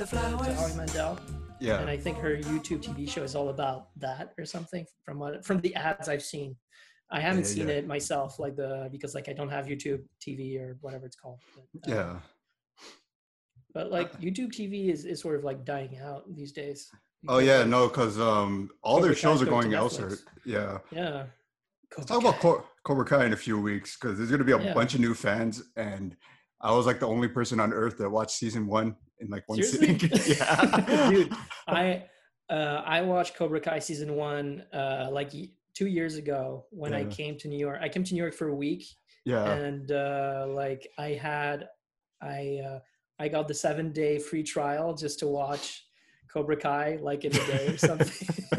the flowers. To Howie Mandel. Yeah. And I think her YouTube TV show is all about that or something from what from the ads I've seen. I haven't yeah, seen yeah. it myself, like the because like I don't have YouTube TV or whatever it's called. But, uh, yeah. But like YouTube TV is, is sort of like dying out these days. Oh yeah, no, because um all their shows are going elsewhere. Yeah. Yeah. Cobra Talk about Cobra, Cobra Kai in a few weeks because there's gonna be a yeah. bunch of new fans, and I was like the only person on earth that watched season one in like one Seriously? sitting. yeah, dude, I uh, I watched Cobra Kai season one uh, like two years ago when yeah. I came to New York. I came to New York for a week. Yeah, and uh, like I had I uh, I got the seven day free trial just to watch Cobra Kai like in a day or something.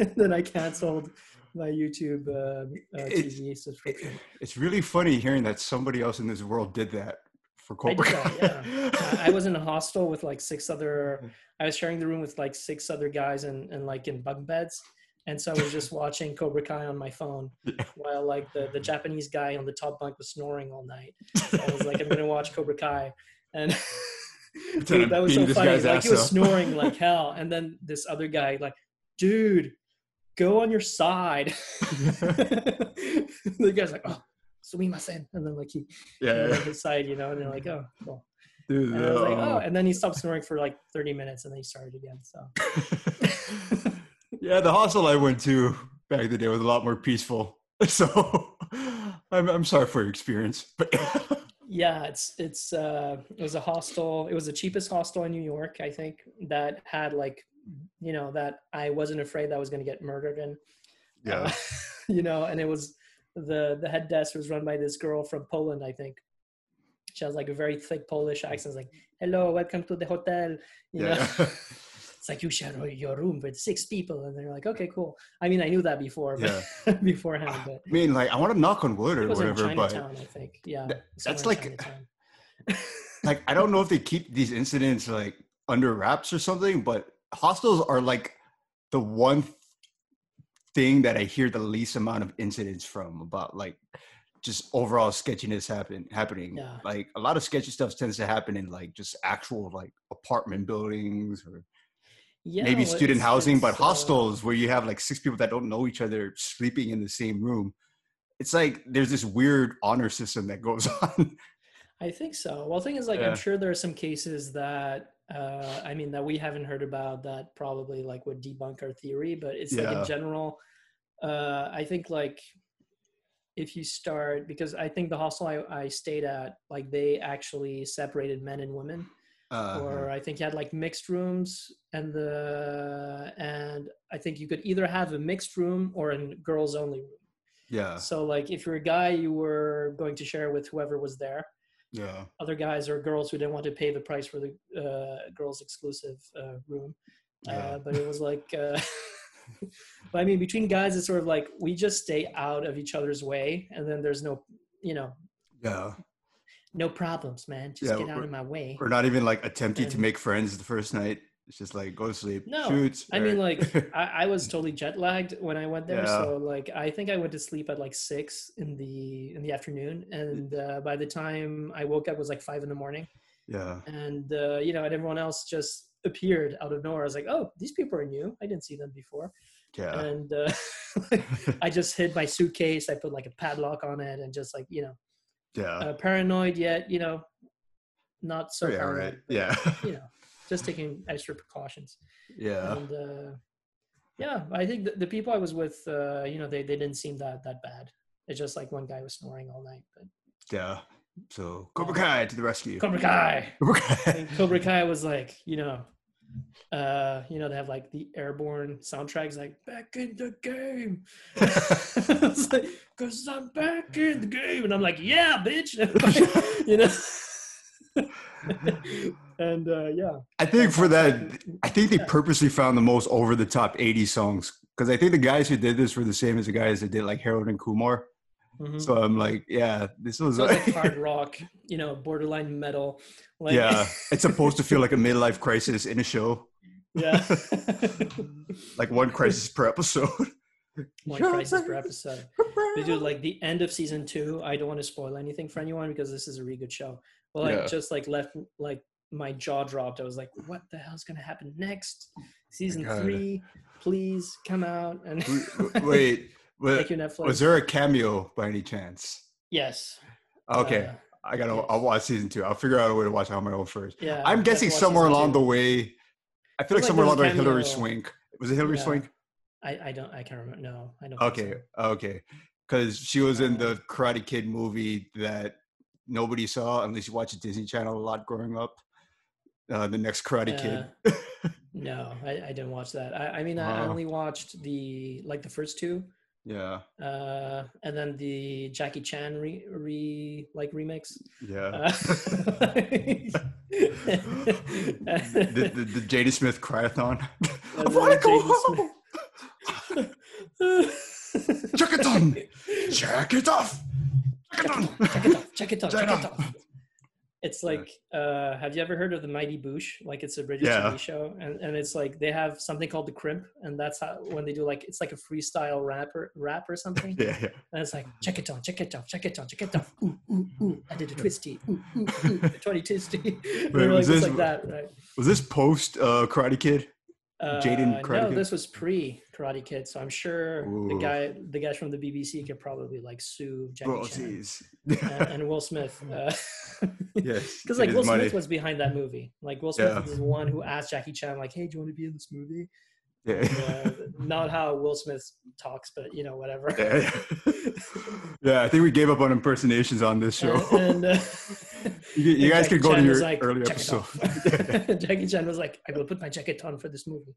and then I canceled my YouTube uh, uh, TV it's, subscription. It's really funny hearing that somebody else in this world did that for Cobra Kai. That, yeah. I was in a hostel with like six other. I was sharing the room with like six other guys and and like in bunk beds. And so I was just watching Cobra Kai on my phone yeah. while like the, the Japanese guy on the top bunk was snoring all night. So I was like, I'm gonna watch Cobra Kai. And dude, that was so funny. Like he was snoring like hell. And then this other guy, like, dude, go on your side. the guy's like, oh, sumimasen. And then like he, yeah, yeah. his side, you know, and they're like, oh, cool. Dude, and I was like, oh, and then he stopped snoring for like 30 minutes and then he started again. So, yeah, the hostel I went to back in the day was a lot more peaceful. So, I'm, I'm sorry for your experience, but yeah, it's, it's, uh, it was a hostel. It was the cheapest hostel in New York, I think, that had like you know that I wasn't afraid that I was going to get murdered and Yeah. Uh, you know, and it was the the head desk was run by this girl from Poland, I think. She has like a very thick Polish accent. Like, "Hello, welcome to the hotel." You yeah. know. it's like you share your room with six people, and they're like, "Okay, cool." I mean, I knew that before, yeah. beforehand. But I mean, like, I want to knock on wood or whatever, but I think, yeah, that's like, like I don't know if they keep these incidents like under wraps or something, but hostels are like the one thing that I hear the least amount of incidents from about like just overall sketchiness happen happening. Yeah. Like a lot of sketchy stuff tends to happen in like just actual like apartment buildings or yeah, maybe student housing, but uh, hostels where you have like six people that don't know each other sleeping in the same room. It's like there's this weird honor system that goes on. I think so. Well, the thing is, like, yeah. I'm sure there are some cases that uh, I mean, that we haven't heard about that probably like would debunk our theory, but it's yeah. like in general, uh, I think like if you start, because I think the hostel I, I stayed at, like they actually separated men and women. Uh, or I think you had like mixed rooms and the and I think you could either have a mixed room or a girls only room. Yeah. So like if you're a guy, you were going to share with whoever was there yeah. other guys or girls who didn't want to pay the price for the uh, girls exclusive uh, room. Uh, yeah. but it was like uh, but i mean between guys it's sort of like we just stay out of each other's way and then there's no you know yeah. no problems man. Just yeah, get out of my way. we're not even like attempting and, to make friends the first night it's just like go to sleep. No, Shoot. I mean like I, I, was totally jet lagged when I went there, yeah. so like I think I went to sleep at like six in the in the afternoon, and uh, by the time I woke up it was like five in the morning. Yeah, and uh, you know, and everyone else just appeared out of nowhere. I was like, oh, these people are new. I didn't see them before. Yeah, and uh, I just hid my suitcase. I put like a padlock on it, and just like you know, yeah, uh, paranoid yet you know, not so. Yeah, paranoid, right. Yeah, you know just taking extra precautions. Yeah. And uh, yeah, I think the, the, people I was with, uh, you know, they, they didn't seem that that bad. It's just like one guy was snoring all night. But yeah. So Cobra Kai to the rescue. Cobra Kai. Cobra Kai. Cobra Kai was like, you know, uh, you know, they have like the airborne soundtracks like back in the game. it's like, cause I'm back in the game. And I'm like, yeah, bitch. you know. and uh, yeah. I think for that, I think they purposely found the most over the top 80s songs because I think the guys who did this were the same as the guys that did like Harold and Kumar. Mm-hmm. So I'm like, yeah, this was like, like hard rock, you know, borderline metal. Like, yeah, it's supposed to feel like a midlife crisis in a show. Yeah, like one crisis per episode. One crisis per episode. They do like the end of season two. I don't want to spoil anything for anyone because this is a really good show. Well, like yeah. just like left like my jaw dropped. I was like, "What the hell's gonna happen next? Season three, please come out!" And wait, wait was there a cameo by any chance? Yes. Okay. Uh, I gotta. Yes. I'll watch season two. I'll figure out a way to watch it on my own first. Yeah. I'm guessing somewhere along two. the way. I feel like, like somewhere along the way, Hilary Swank. Was it Hillary yeah. Swank? I, I don't. I can't remember. No, I don't. Okay. So. Okay. Because she was in the Karate Kid movie that nobody saw unless you watched Disney Channel a lot growing up. Uh, the next Karate uh, Kid. no, I, I, didn't watch that. I, I mean, I, uh, I only watched the like the first two. Yeah. Uh, and then the Jackie Chan re, re like remix. Yeah. Uh, the, the, the Jaden Smith cryathon. I want to go home. Check it on. Check it off. Check it off. Check it off. Check it off. Check it off. It's like, uh, have you ever heard of the Mighty Boosh? Like it's a British yeah. TV show, and, and it's like they have something called the crimp, and that's how when they do like it's like a freestyle rapper rap or something. yeah, yeah. And it's like check it on, check it off, check it on, check it off. Ooh, ooh, ooh. I did a twisty. Ooh, ooh, ooh. Twenty twisty. Wait, like, this, like that, right? Was this post uh, Karate Kid? Jaden uh, no, this was pre Karate Kid, so I'm sure Ooh. the guy, the guys from the BBC, could probably like sue Jackie Bro, Chan and, and, Will Smith. Uh, yes, because like Will money. Smith was behind that movie. Like Will Smith yeah. is the one who asked Jackie Chan, like, "Hey, do you want to be in this movie?" Yeah. uh, not how Will Smith talks, but you know, whatever. Yeah, yeah. I think we gave up on impersonations on this show. And, and uh, you, you guys could go to your like, earlier episode. Jackie Chan was like, "I will put my jacket on for this movie,"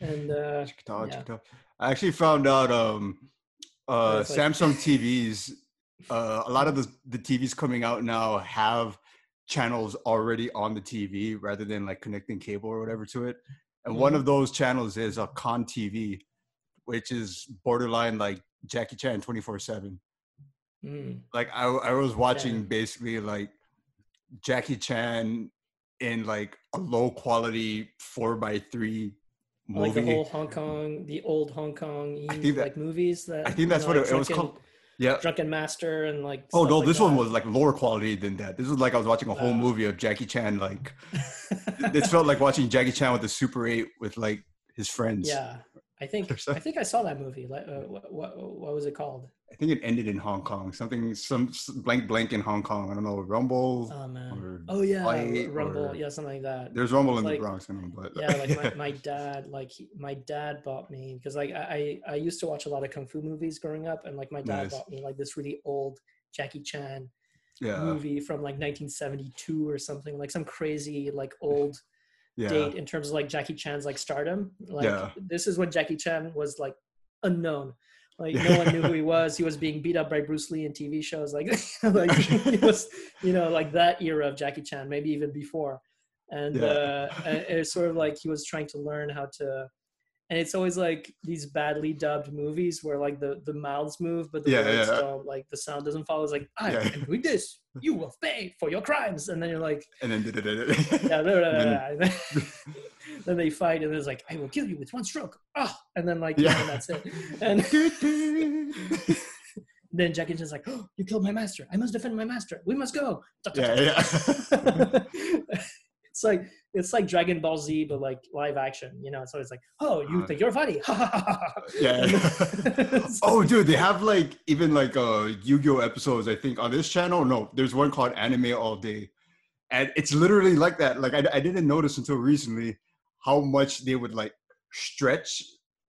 and uh, on. I actually found out um, uh, like, Samsung TVs. Uh, a lot of the the TVs coming out now have channels already on the TV rather than like connecting cable or whatever to it. And mm-hmm. one of those channels is a Con TV, which is borderline like Jackie Chan 24 7. Mm. Like I, I was watching yeah. basically like Jackie Chan in like a low quality four by three movie. Like the old Hong Kong, the old Hong Kong that, like movies that I think that's know, what it, it was called. Yeah, Drunken Master and like. Oh no, like this that. one was like lower quality than that. This was like I was watching a whole movie of Jackie Chan. Like, it felt like watching Jackie Chan with the Super Eight with like his friends. Yeah, I think I think I saw that movie. Like, uh, what, what what was it called? I think it ended in Hong Kong. Something, some blank, blank in Hong Kong. I don't know, Rumble. Oh man. oh yeah, Rumble. Or, yeah, something like that. There's Rumble in like, the Bronx, I know, but yeah, like my, my dad, like he, my dad bought me because like I I used to watch a lot of kung fu movies growing up, and like my dad nice. bought me like this really old Jackie Chan yeah. movie from like 1972 or something, like some crazy like old. Yeah. date in terms of like Jackie Chan's like stardom. Like yeah. this is when Jackie Chan was like unknown. Like no one knew who he was. He was being beat up by Bruce Lee in TV shows. Like, like he was, you know, like that era of Jackie Chan, maybe even before. And yeah. uh, it's sort of like he was trying to learn how to. And it's always like these badly dubbed movies where like the, the mouths move, but the yeah, words yeah. don't like the sound doesn't follow. It's like I yeah. am doing this. You will pay for your crimes, and then you're like, and then yeah, blah, blah, blah, then they fight and it's like i will kill you with one stroke. Oh and then like yeah, and that's it. And then Jackie Chan's like oh, you killed my master. I must defend my master. We must go. Yeah, yeah. It's like it's like Dragon Ball Z, but like live action. You know, so it's like, oh, you uh, think you're funny? yeah. oh, dude, they have like even like uh Yu-Gi-Oh episodes. I think on this channel. No, there's one called Anime All Day, and it's literally like that. Like I, I didn't notice until recently how much they would like stretch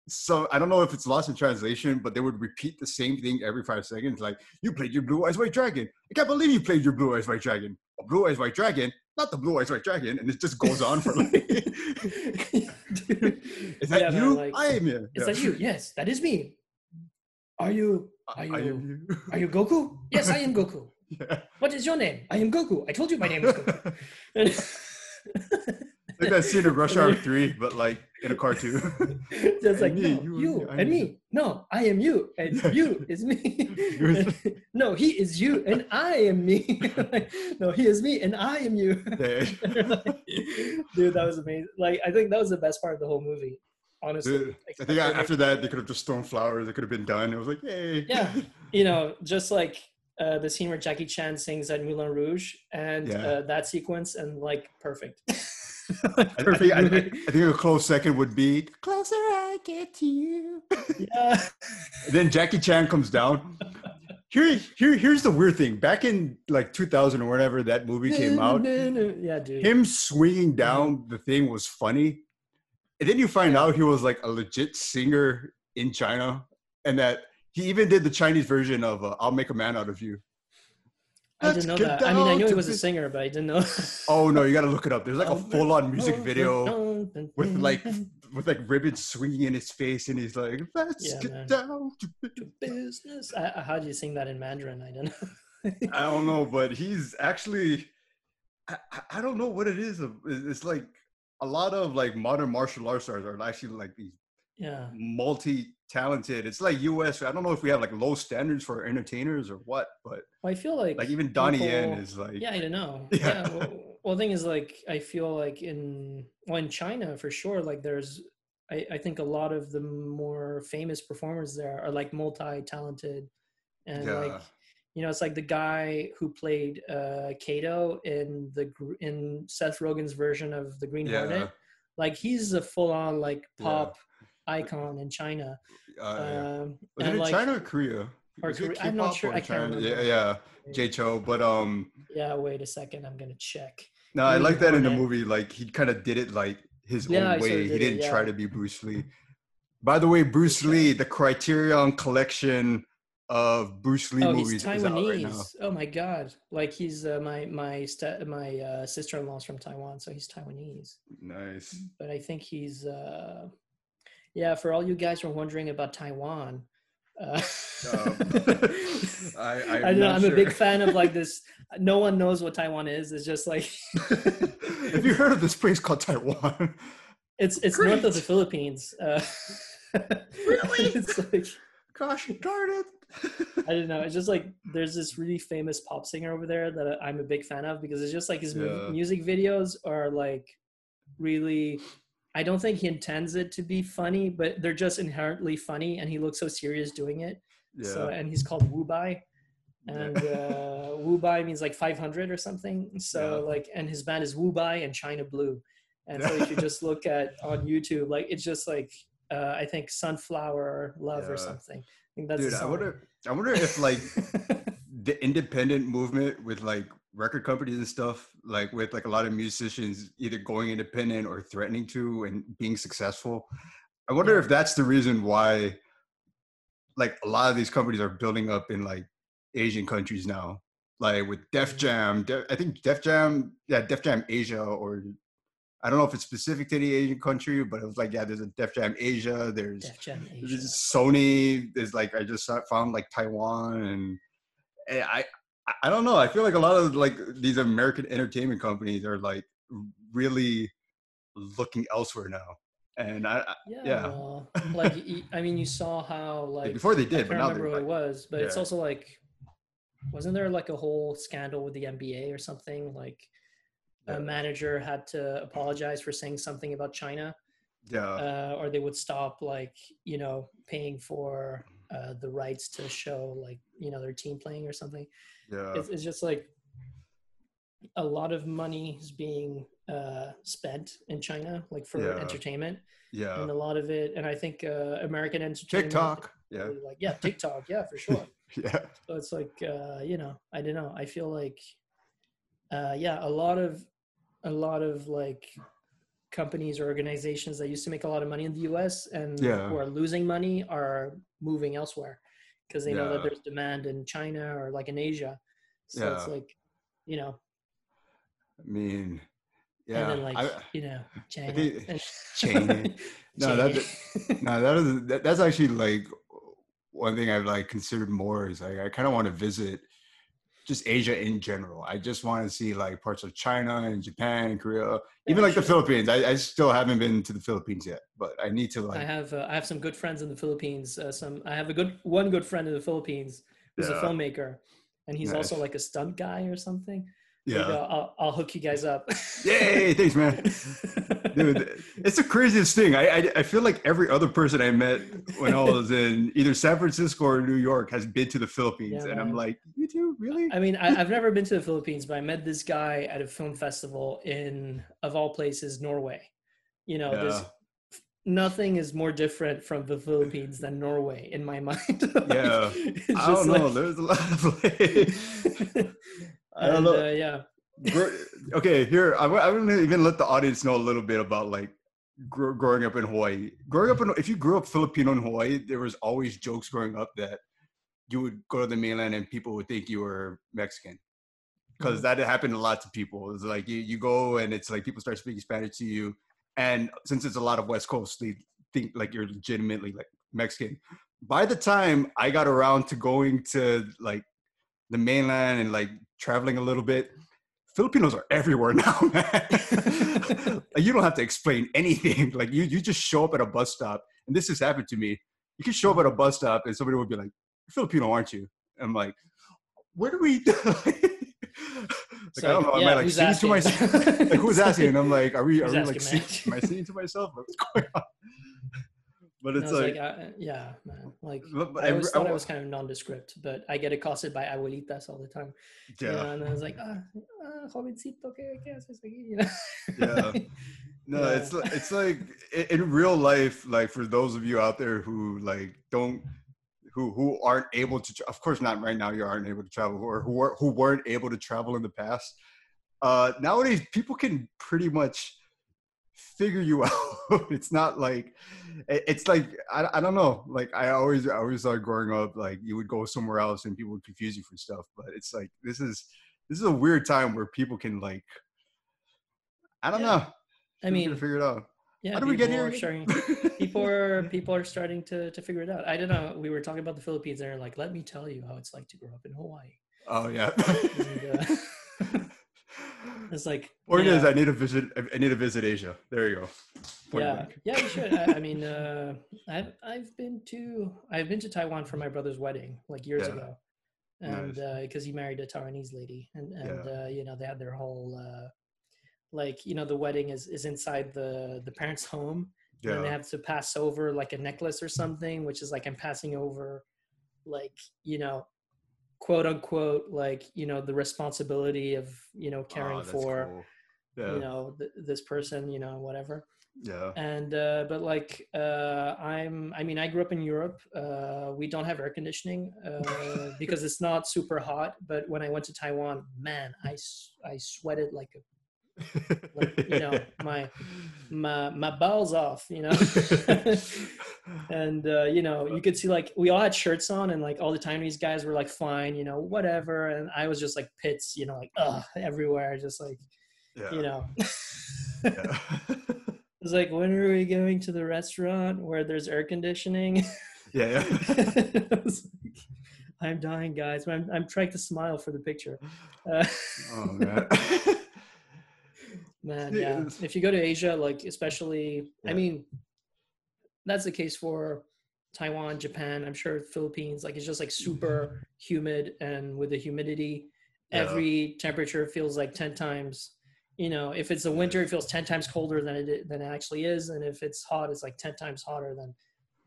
so I don't know if it's lost in translation, but they would repeat the same thing every five seconds. Like, you played your blue eyes white dragon. I can't believe you played your blue eyes white dragon. Blue eyes white dragon, not the blue eyes white dragon. And it just goes on for like Is that yeah, you? Like, I am you. Is yeah. that you? Yes, that is me. Are you are you, you. are you Goku? Yes, I am Goku. Yeah. What is your name? I am Goku. I told you my name is Goku like that scene of Rush Hour Three, but like in a cartoon. Just like me, no, you, you and me. me. No, I am you, and you is me. no, he is you, and I am me. no, he is me, and I am you. dude, that was amazing. Like, I think that was the best part of the whole movie. Honestly, dude, I think after that they could have just thrown flowers. It could have been done. It was like, hey. Yeah, you know, just like uh, the scene where Jackie Chan sings at Moulin Rouge and yeah. uh, that sequence, and like perfect. I, think, I, I, think a close second would be "Closer I Get to You." Yeah. then Jackie Chan comes down. Here, here, here's the weird thing. Back in like 2000 or whatever that movie came out, yeah, dude. Him swinging down the thing was funny, and then you find out he was like a legit singer in China, and that he even did the Chinese version of uh, "I'll Make a Man Out of You." I didn't know that. I mean, I knew he was a singer, but I didn't know. oh no, you got to look it up. There's like a oh, full-on oh, music oh, video with like with like ribbons swinging in his face, and he's like, "Let's yeah, get man. down to business." I, how do you sing that in Mandarin? I don't know. I don't know, but he's actually. I, I don't know what it is. It's like a lot of like modern martial arts stars are actually like these yeah multi talented. It's like US. I don't know if we have like low standards for entertainers or what, but well, I feel like like even Donnie people, Yen is like yeah, I don't know. Yeah. yeah well, well, the thing is like I feel like in well in China for sure. Like there's I, I think a lot of the more famous performers there are like multi talented and yeah. like you know it's like the guy who played uh Kato in the in Seth Rogen's version of the Green yeah. Hornet. Like he's a full on like pop icon in China. Uh, um, Was it like, China or Korea? Or Korea? I'm not sure. I can't remember. Yeah, yeah, Jay Chou. But um. Yeah, wait a second. I'm gonna check. No, I like that in the movie. Like he kind of did it like his yeah, own way. He didn't it, yeah. try to be Bruce Lee. By the way, Bruce Lee, the Criterion collection of Bruce Lee oh, movies he's Taiwanese. Right now. Oh my god! Like he's uh, my my st- my uh, sister in law's from Taiwan, so he's Taiwanese. Nice. But I think he's uh, yeah, for all you guys who are wondering about Taiwan, uh, um, I, I know I'm sure. a big fan of like this. No one knows what Taiwan is. It's just like. Have you heard of this place called Taiwan? It's it's Great. north of the Philippines. Uh, really? it's like, gosh darn it. I don't know. It's just like there's this really famous pop singer over there that I'm a big fan of because it's just like his yeah. music videos are like really I don't think he intends it to be funny, but they're just inherently funny, and he looks so serious doing it. Yeah. So, and he's called Wu Bai, and uh, Wu Bai means like 500 or something. So, yeah. like, and his band is Wu Bai and China Blue. And so, if you just look at on YouTube, like, it's just like uh, I think Sunflower Love or something. I think that's. Dude, I wonder. I wonder if like the independent movement with like record companies and stuff like with like a lot of musicians either going independent or threatening to and being successful i wonder yeah. if that's the reason why like a lot of these companies are building up in like asian countries now like with def mm-hmm. jam Def, i think def jam yeah def jam asia or i don't know if it's specific to the asian country but it was like yeah there's a def jam asia there's, def jam asia. there's sony there's like i just found like taiwan and eh, I, I don't know. I feel like a lot of like these American entertainment companies are like really looking elsewhere now. And I, yeah, yeah. Like I mean, you saw how like before they did, I can't remember what it was, but yeah. it's also like, wasn't there like a whole scandal with the NBA or something? Like, yeah. a manager had to apologize for saying something about China, yeah, uh, or they would stop like you know paying for uh, the rights to show like you know their team playing or something yeah. It's, it's just like a lot of money is being uh, spent in china like for yeah. entertainment. Yeah. And a lot of it and i think uh, american entertainment tiktok. Yeah. like yeah tiktok. Yeah for sure. Yeah. So it's like uh, you know i don't know. I feel like uh, yeah a lot of a lot of like companies or organizations that used to make a lot of money in the US and yeah. who are losing money are moving elsewhere because they yeah. know that there's demand in China or like in Asia. So yeah. it's like, you know. I mean, yeah. And then like, I, you know, China. China. no, that, no, that is, that, that's actually like one thing I've like considered more is like, I kind of want to visit just Asia in general. I just want to see like parts of China and Japan and Korea, even like the Philippines. I, I, still haven't been to the Philippines yet, but I need to like. I have uh, I have some good friends in the Philippines. Uh, some I have a good one good friend in the Philippines who's yeah. a filmmaker, and he's nice. also like a stunt guy or something. Yeah, I'll, I'll hook you guys up. Yay! Thanks, man. Dude, it's the craziest thing. I, I, I feel like every other person I met when I was in either San Francisco or New York has been to the Philippines, yeah, and I'm like, you too? Really? I mean, I, have never been to the Philippines, but I met this guy at a film festival in, of all places, Norway. You know, yeah. nothing is more different from the Philippines than Norway in my mind. like, yeah, I don't know. Like... There's a lot of like, I don't and, know. Uh, yeah. okay, here I'm, I'm gonna even let the audience know a little bit about like gr- growing up in Hawaii. Growing up in if you grew up Filipino in Hawaii, there was always jokes growing up that you would go to the mainland and people would think you were Mexican. Because mm-hmm. that happened a lot to people. It's like you, you go and it's like people start speaking Spanish to you. And since it's a lot of West Coast, they think like you're legitimately like Mexican. By the time I got around to going to like the mainland and like traveling a little bit, Filipinos are everywhere now, man. you don't have to explain anything. Like you, you just show up at a bus stop, and this has happened to me. You can show up at a bus stop, and somebody would be like, Filipino, aren't you? And I'm like, where do we? like, so, I don't know. Yeah, am I like asking? to myself? like who's asking? And I'm like, are we? Are we like? Am I singing to myself? What's going on? But it's like, like uh, yeah, man. Like but, but I always I, thought I, I, was kind of nondescript, but I get accosted by abuelitas all the time. Yeah. You know, and I was like, ah, ah jovencito, ¿qué, qué haces aquí? You know? Yeah. No, yeah. it's it's like in real life, like for those of you out there who like don't who who aren't able to of course not right now you aren't able to travel or who were, who weren't able to travel in the past uh nowadays people can pretty much figure you out it's not like it's like I, I don't know like i always i always thought growing up like you would go somewhere else and people would confuse you for stuff but it's like this is this is a weird time where people can like i don't yeah. know i mean figure it out yeah, how do we get here? Starting, people are people are starting to to figure it out. I don't know. We were talking about the Philippines, and they're like, "Let me tell you how it's like to grow up in Hawaii." Oh yeah. and, uh, it's like or it is. I need to visit. I need to visit Asia. There you go. Point yeah, yeah, you should. I, I mean, uh, I've I've been to I've been to Taiwan for my brother's wedding like years yeah. ago, and because nice. uh, he married a Taiwanese lady, and and yeah. uh, you know they had their whole uh, like you know the wedding is is inside the the parents home yeah. and they have to pass over like a necklace or something which is like i'm passing over like you know quote unquote like you know the responsibility of you know caring oh, for cool. yeah. you know th- this person you know whatever yeah and uh but like uh i'm i mean i grew up in europe uh we don't have air conditioning uh because it's not super hot but when i went to taiwan man i i sweated like a like, you know my my my balls off you know? And uh, you know you could see like we all had shirts on and like all the Taiwanese guys were like fine you know whatever. And I was just like pits you know like ugh everywhere just like yeah. you know. Yeah. it's like when are we going to the restaurant where there's air conditioning? Yeah, yeah. like, I'm dying guys. I'm, I'm trying to smile for the picture. Uh, oh man Man, yeah. If you go to Asia, like especially, yeah. I mean, that's the case for Taiwan, Japan. I'm sure Philippines. Like it's just like super humid, and with the humidity, yeah. every temperature feels like ten times. You know, if it's a winter, it feels ten times colder than it than it actually is, and if it's hot, it's like ten times hotter than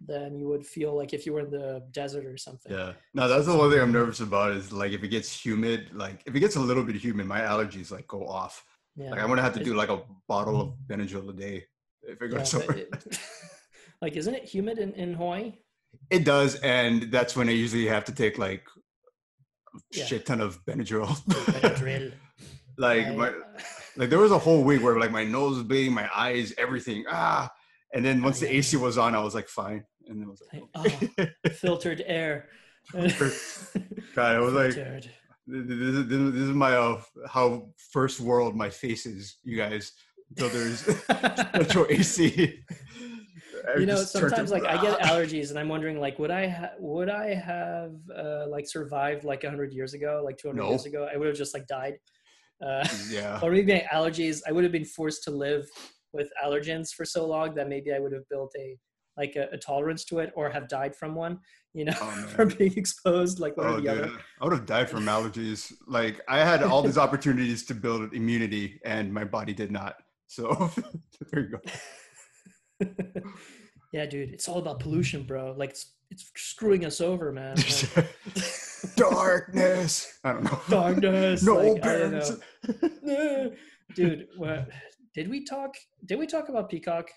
than you would feel like if you were in the desert or something. Yeah. No, that's the one thing I'm nervous about is like if it gets humid, like if it gets a little bit humid, my allergies like go off. Yeah. Like I'm gonna have to do like a bottle of Benadryl a day if it goes yeah, it, like, isn't it humid in, in Hawaii? It does, and that's when I usually have to take like a yeah. shit ton of Benadryl. Benadryl. like my, like there was a whole week where like my nose was bleeding, my eyes, everything. Ah, and then once oh, the AC was on, I was like fine, and then it was like, oh, filtered air. God, I was like, this is, this is my uh, how first world my face is, you guys. Until there's natural AC. you know, sometimes like I get allergies, and I'm wondering like, would I ha- would I have uh, like survived like hundred years ago, like 200 no. years ago? I would have just like died. Uh, yeah. or maybe my allergies. I would have been forced to live with allergens for so long that maybe I would have built a like a, a tolerance to it, or have died from one you know, oh, from being exposed, like one oh, or the dude. other. I would have died from allergies. Like I had all these opportunities to build immunity, and my body did not. So there you go. yeah, dude, it's all about pollution, bro. Like it's, it's screwing us over, man. Like, Darkness. I don't know. Darkness. no like, parents. Dude, what did we talk? Did we talk about Peacock?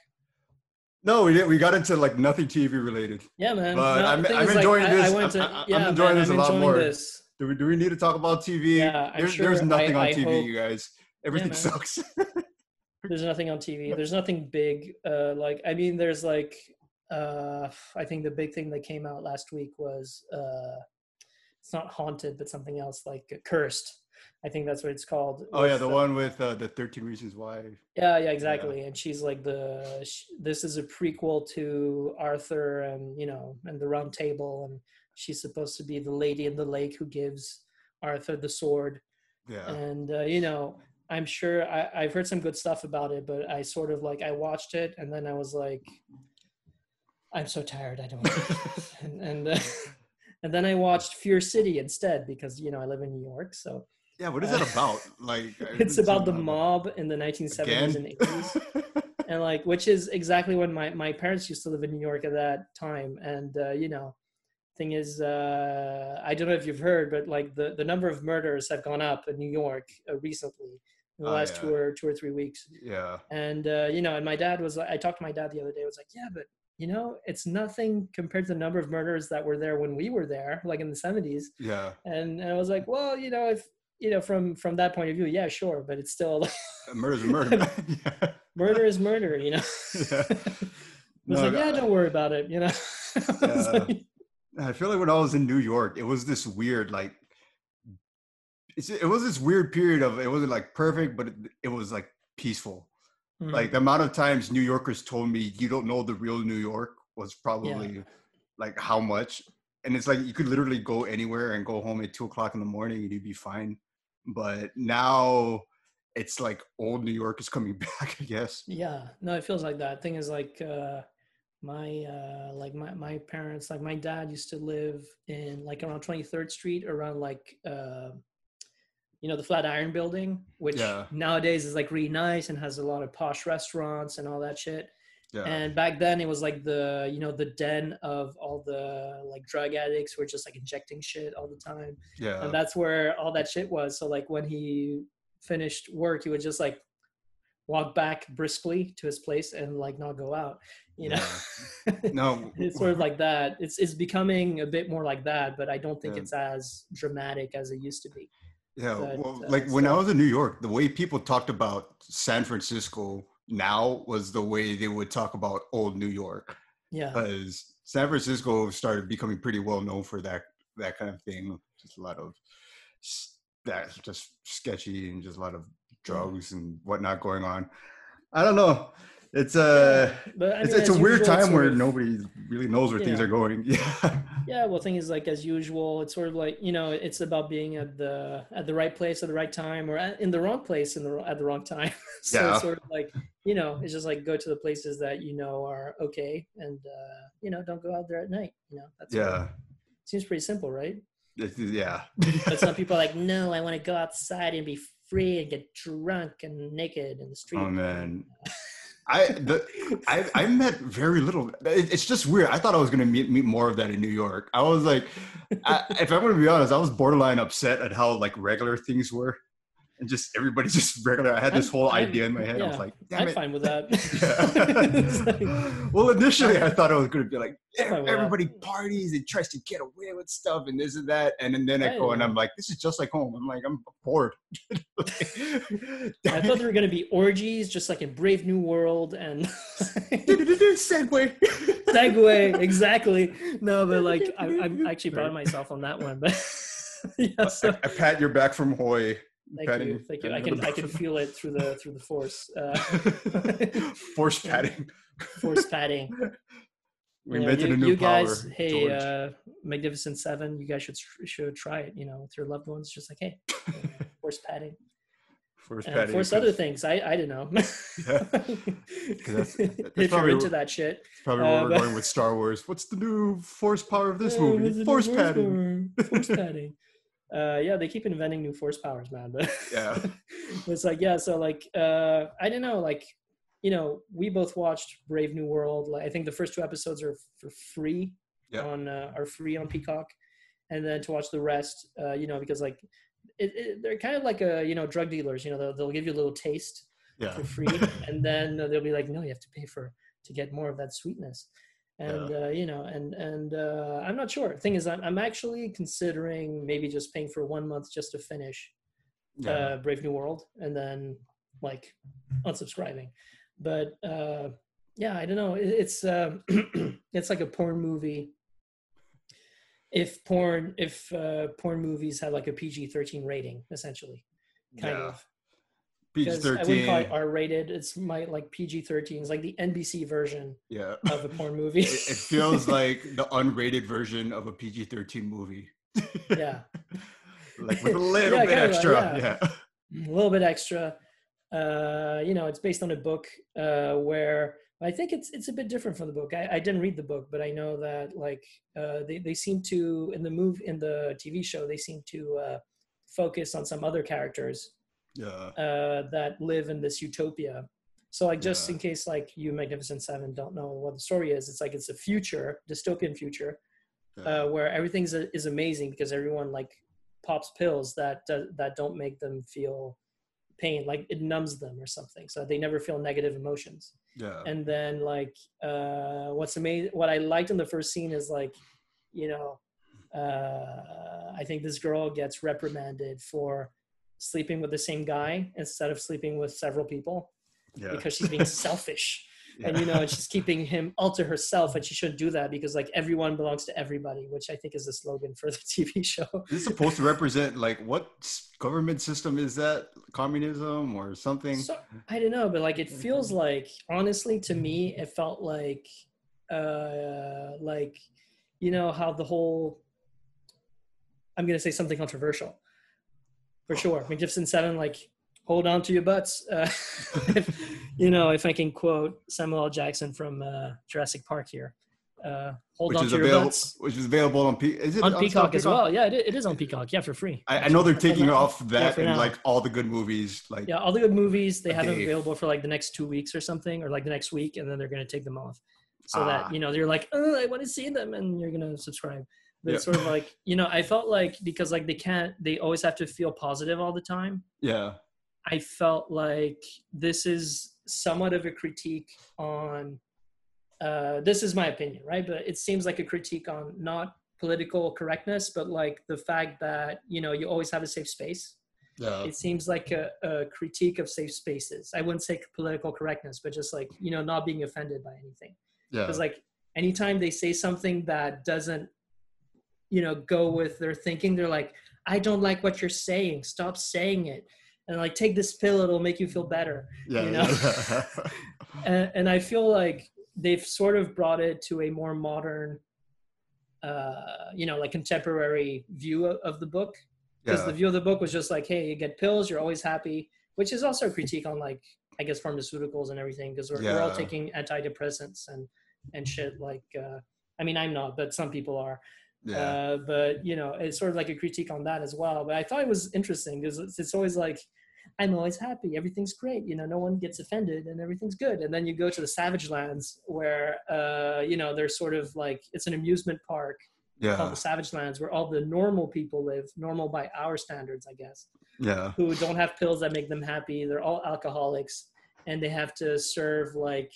No, we did. We got into like nothing TV related. Yeah, man. But No, I'm, I'm like, enjoying I- this. I went to- I'm, I'm enjoying man, this a I'm lot enjoying more. this. Do we do we need to talk about TV? Yeah, there's, sure there's nothing I- on I TV, hope- you guys. Everything man. sucks. There's nothing on TV. There's nothing big. Uh, like I mean, there's like uh, I think the big thing that came out last week was uh, it's not haunted, but something else like cursed. I think that's what it's called. oh yeah, the one with uh, the 13 Reasons Why. Yeah, yeah, exactly. And she's like the sh- this is a prequel to Arthur and you know and the Round Table, and she's supposed to be the lady in the lake who gives Arthur the sword. Yeah. And uh, you know, I'm sure I, I've heard some good stuff about it, but I sort of like I watched it and then I was like, I'm so tired. I don't. and and, uh, and then I watched Fear City instead because you know I live in New York, so Yeah, what is that about? Like it's about the mob in the 1970s Again? and 80s and like which is exactly when my my parents used to live in new york at that time and uh, you know thing is uh i don't know if you've heard but like the the number of murders have gone up in new york uh, recently in the Oh, last yeah. two or two or three weeks yeah. and uh you know and my dad was i talked to my dad the other day I was like yeah but you know it's nothing compared to the number of murders that were there when we were there like in the 70s Yeah. and, and i was like well you know if you know from from that point of view yeah sure but it's still A Murder's a murder. yeah. murder is murder, you know. Yeah. I was No, like, yeah, don't worry about it, you know. I like, I feel like when I was in New York, it was this weird, like, it's, it was this weird period of it wasn't like perfect, but it, it was like peaceful. mhm. Like the amount of times New Yorkers told me you don't know the real New York was probably like how much. And it's like you could literally go anywhere and go home at two o'clock in the morning and you'd be fine. But now it's like old New York is coming back, I guess. yeah, no, it feels like that. Thing is, like, uh, my uh, like my my parents, like my dad used to live in like around Twenty Third Street, around like. Uh, you know the Flatiron Building, which Yeah. nowadays is like really nice and has a lot of posh restaurants and all that shit. Yeah. And back then it was like the you know the den of all the like drug addicts who were just like injecting shit all the time. yeah. and that's where all that shit was. So like when he finished work, he would just like walk back briskly to his place and like not go out. You know, no. it's sort of like that. It's it's becoming a bit more like that, but I don't think Yeah. it's as dramatic as it used to be. Yeah, But, well, uh, like when I was in New York, the way people talked about San Francisco now was the way they would talk about old New York, Yeah, because San Francisco started becoming pretty well known for that that kind of thing. Just a lot of that, just sketchy and just a lot of drugs and whatnot going on. I don't know. It's a but I it's, mean, it's a weird time where of- nobody really knows where things know. are going. Yeah, Yeah, well, thing is, like as usual, it's sort of like you know, it's about being at the at the right place at the right time, or at, in the wrong place in the at the wrong time. so Yeah. it's sort of like you know, it's just like go to the places that you know are okay, and uh, you know, don't go out there at night. You know, that's what- yeah, seems pretty simple, right? Yeah. But some people are like, no, I want to go outside and be free and get drunk and naked in the street. Oh man, I the I I met very little. It, it's just weird. I thought I was gonna meet meet more of that in New York. I was like, I, if I'm gonna be honest, I was borderline upset at how like regular things were, and just everybody's just regular. I had this I'm- whole I'm- idea in my head. I was like, damn I'm it. fine with that. Like- well, initially I thought I was gonna be like, I'm fine with that. everybody parties and tries to get away with stuff and this and that, and then, then I I go and. I'm like, this is just like home. I'm like, I'm bored. I thought there were going to be orgies, just like in Brave New World, and Segway. segue exactly. No, but like I, I'm actually proud of myself on that one. But yeah, so I, I pat your back from Hoy. Thank patting- you, thank you. I can I can feel it through the through the force uh, Force patting. force padding. We You know, invented you, a new you power. guys, hey, George. uh, Magnificent Seven, you guys should should try it. You know, with your loved ones, just like hey, force padding. Force and patting. force other things. I I don't know. Yeah. that's- that's if you're into that shit. Probably where uh, we're but- going with Star Wars. What's the new force power of this movie? Force padding. Force padding. Uh, yeah, they keep inventing new force powers, man. But Yeah. it's like yeah. So like uh, I don't know. Like you know, we both watched Brave New World. Like I think the first two episodes are for free Yeah. on uh, are free on Peacock. and then to watch the rest. Uh, you know, because like it, it, they're kind of like a you know drug dealers. You know, they'll, they'll give you a little taste yeah. for free, and then they'll be like, no, you have to pay for to get more of that sweetness. And yeah. uh, you know, and and uh, I'm not sure. thing is, I'm, I'm actually considering maybe just paying for one month just to finish yeah. uh, Brave New World, and then like unsubscribing. But uh, yeah, I don't know. It, it's uh, it's like a porn movie. If porn, if uh, porn movies had like a PG thirteen rating, essentially, kind yeah. of. PG thirteen. I wouldn't call it R rated. It's my like PG thirteen. It's like the NBC version. Yeah. Of a porn movie. it, it feels like the unrated version of a PG thirteen movie. yeah. like with a little yeah, bit extra. Like, yeah. yeah. A little bit extra. Uh, you know, it's based on a book uh, where I think it's it's a bit different from the book. I, I didn't read the book, but I know that like uh, they they seem to in the move in the TV show they seem to uh, focus on some other characters yeah. uh, that live in this utopia. So like just yeah. in case like you Magnificent Seven don't know what the story is, it's like it's a future dystopian future yeah. uh, where everything is amazing because everyone like pops pills that that don't make them feel pain like it numbs them or something so they never feel negative emotions yeah and then like uh what's amazing what i liked in the first scene is like you know uh i think this girl gets reprimanded for sleeping with the same guy instead of sleeping with several people yeah. because she's being selfish. Yeah. and you know and she's keeping him all to herself and she shouldn't do that because like everyone belongs to everybody which i think is the slogan for the tv show. This is supposed to represent like what government system is that? Communism or something? So, i don't know but like it feels like honestly to me it felt like uh like you know how the whole i'm gonna say something controversial for sure magnificent seven like hold on to your butts. Uh, if, you know, if I can quote Samuel L. Jackson from uh, Jurassic Park here. Uh, hold which on to your butts. Which is available on, Pe- is it on, on Peacock, Peacock as well. Yeah, it, it is on Peacock. Yeah, for free. I, I know they're taking off that yeah, and like all the good movies. Like yeah, all the good movies they have them available for like the next two weeks or something, or like the next week, and then they're going to take them off, so ah. that you know you're like, oh, I want to see them, and you're going to subscribe. But yeah. it's sort of like you know, I felt like because like they can't, they always have to feel positive all the time. Yeah I felt like this is somewhat of a critique on. Uh, this is my opinion, right? But it seems like a critique on not political correctness, but like the fact that you know you always have a safe space. Yeah. It seems like a, a critique of safe spaces. I wouldn't say political correctness, but just like you know not being offended by anything. Yeah. Because like anytime they say something that doesn't, you know, go with their thinking, they're like, I don't like what you're saying. Stop saying it. And like take this pill. It'll make you feel better. Yeah, you know? Yeah. and, and i feel like they've sort of brought it to a more modern uh you know like contemporary view of, of the book. Because yeah. the view of the book was just like hey you get pills you're always happy which is also a critique on like i guess pharmaceuticals and everything because we're, we're all taking antidepressants and and shit like uh i mean i'm not but some people are yeah. Uh, but you know, it's sort of like a critique on that as well. But I thought it was interesting because it's, it's, always like, I'm always happy, everything's great, you know, no one gets offended and everything's good. And then you go to the Savage Lands where, uh, you know, there's sort of like it's an amusement park yeah. called the Savage Lands where all the normal people live, normal by our standards, I guess. Yeah. Who don't have pills that make them happy. They're all alcoholics, and they have to serve like,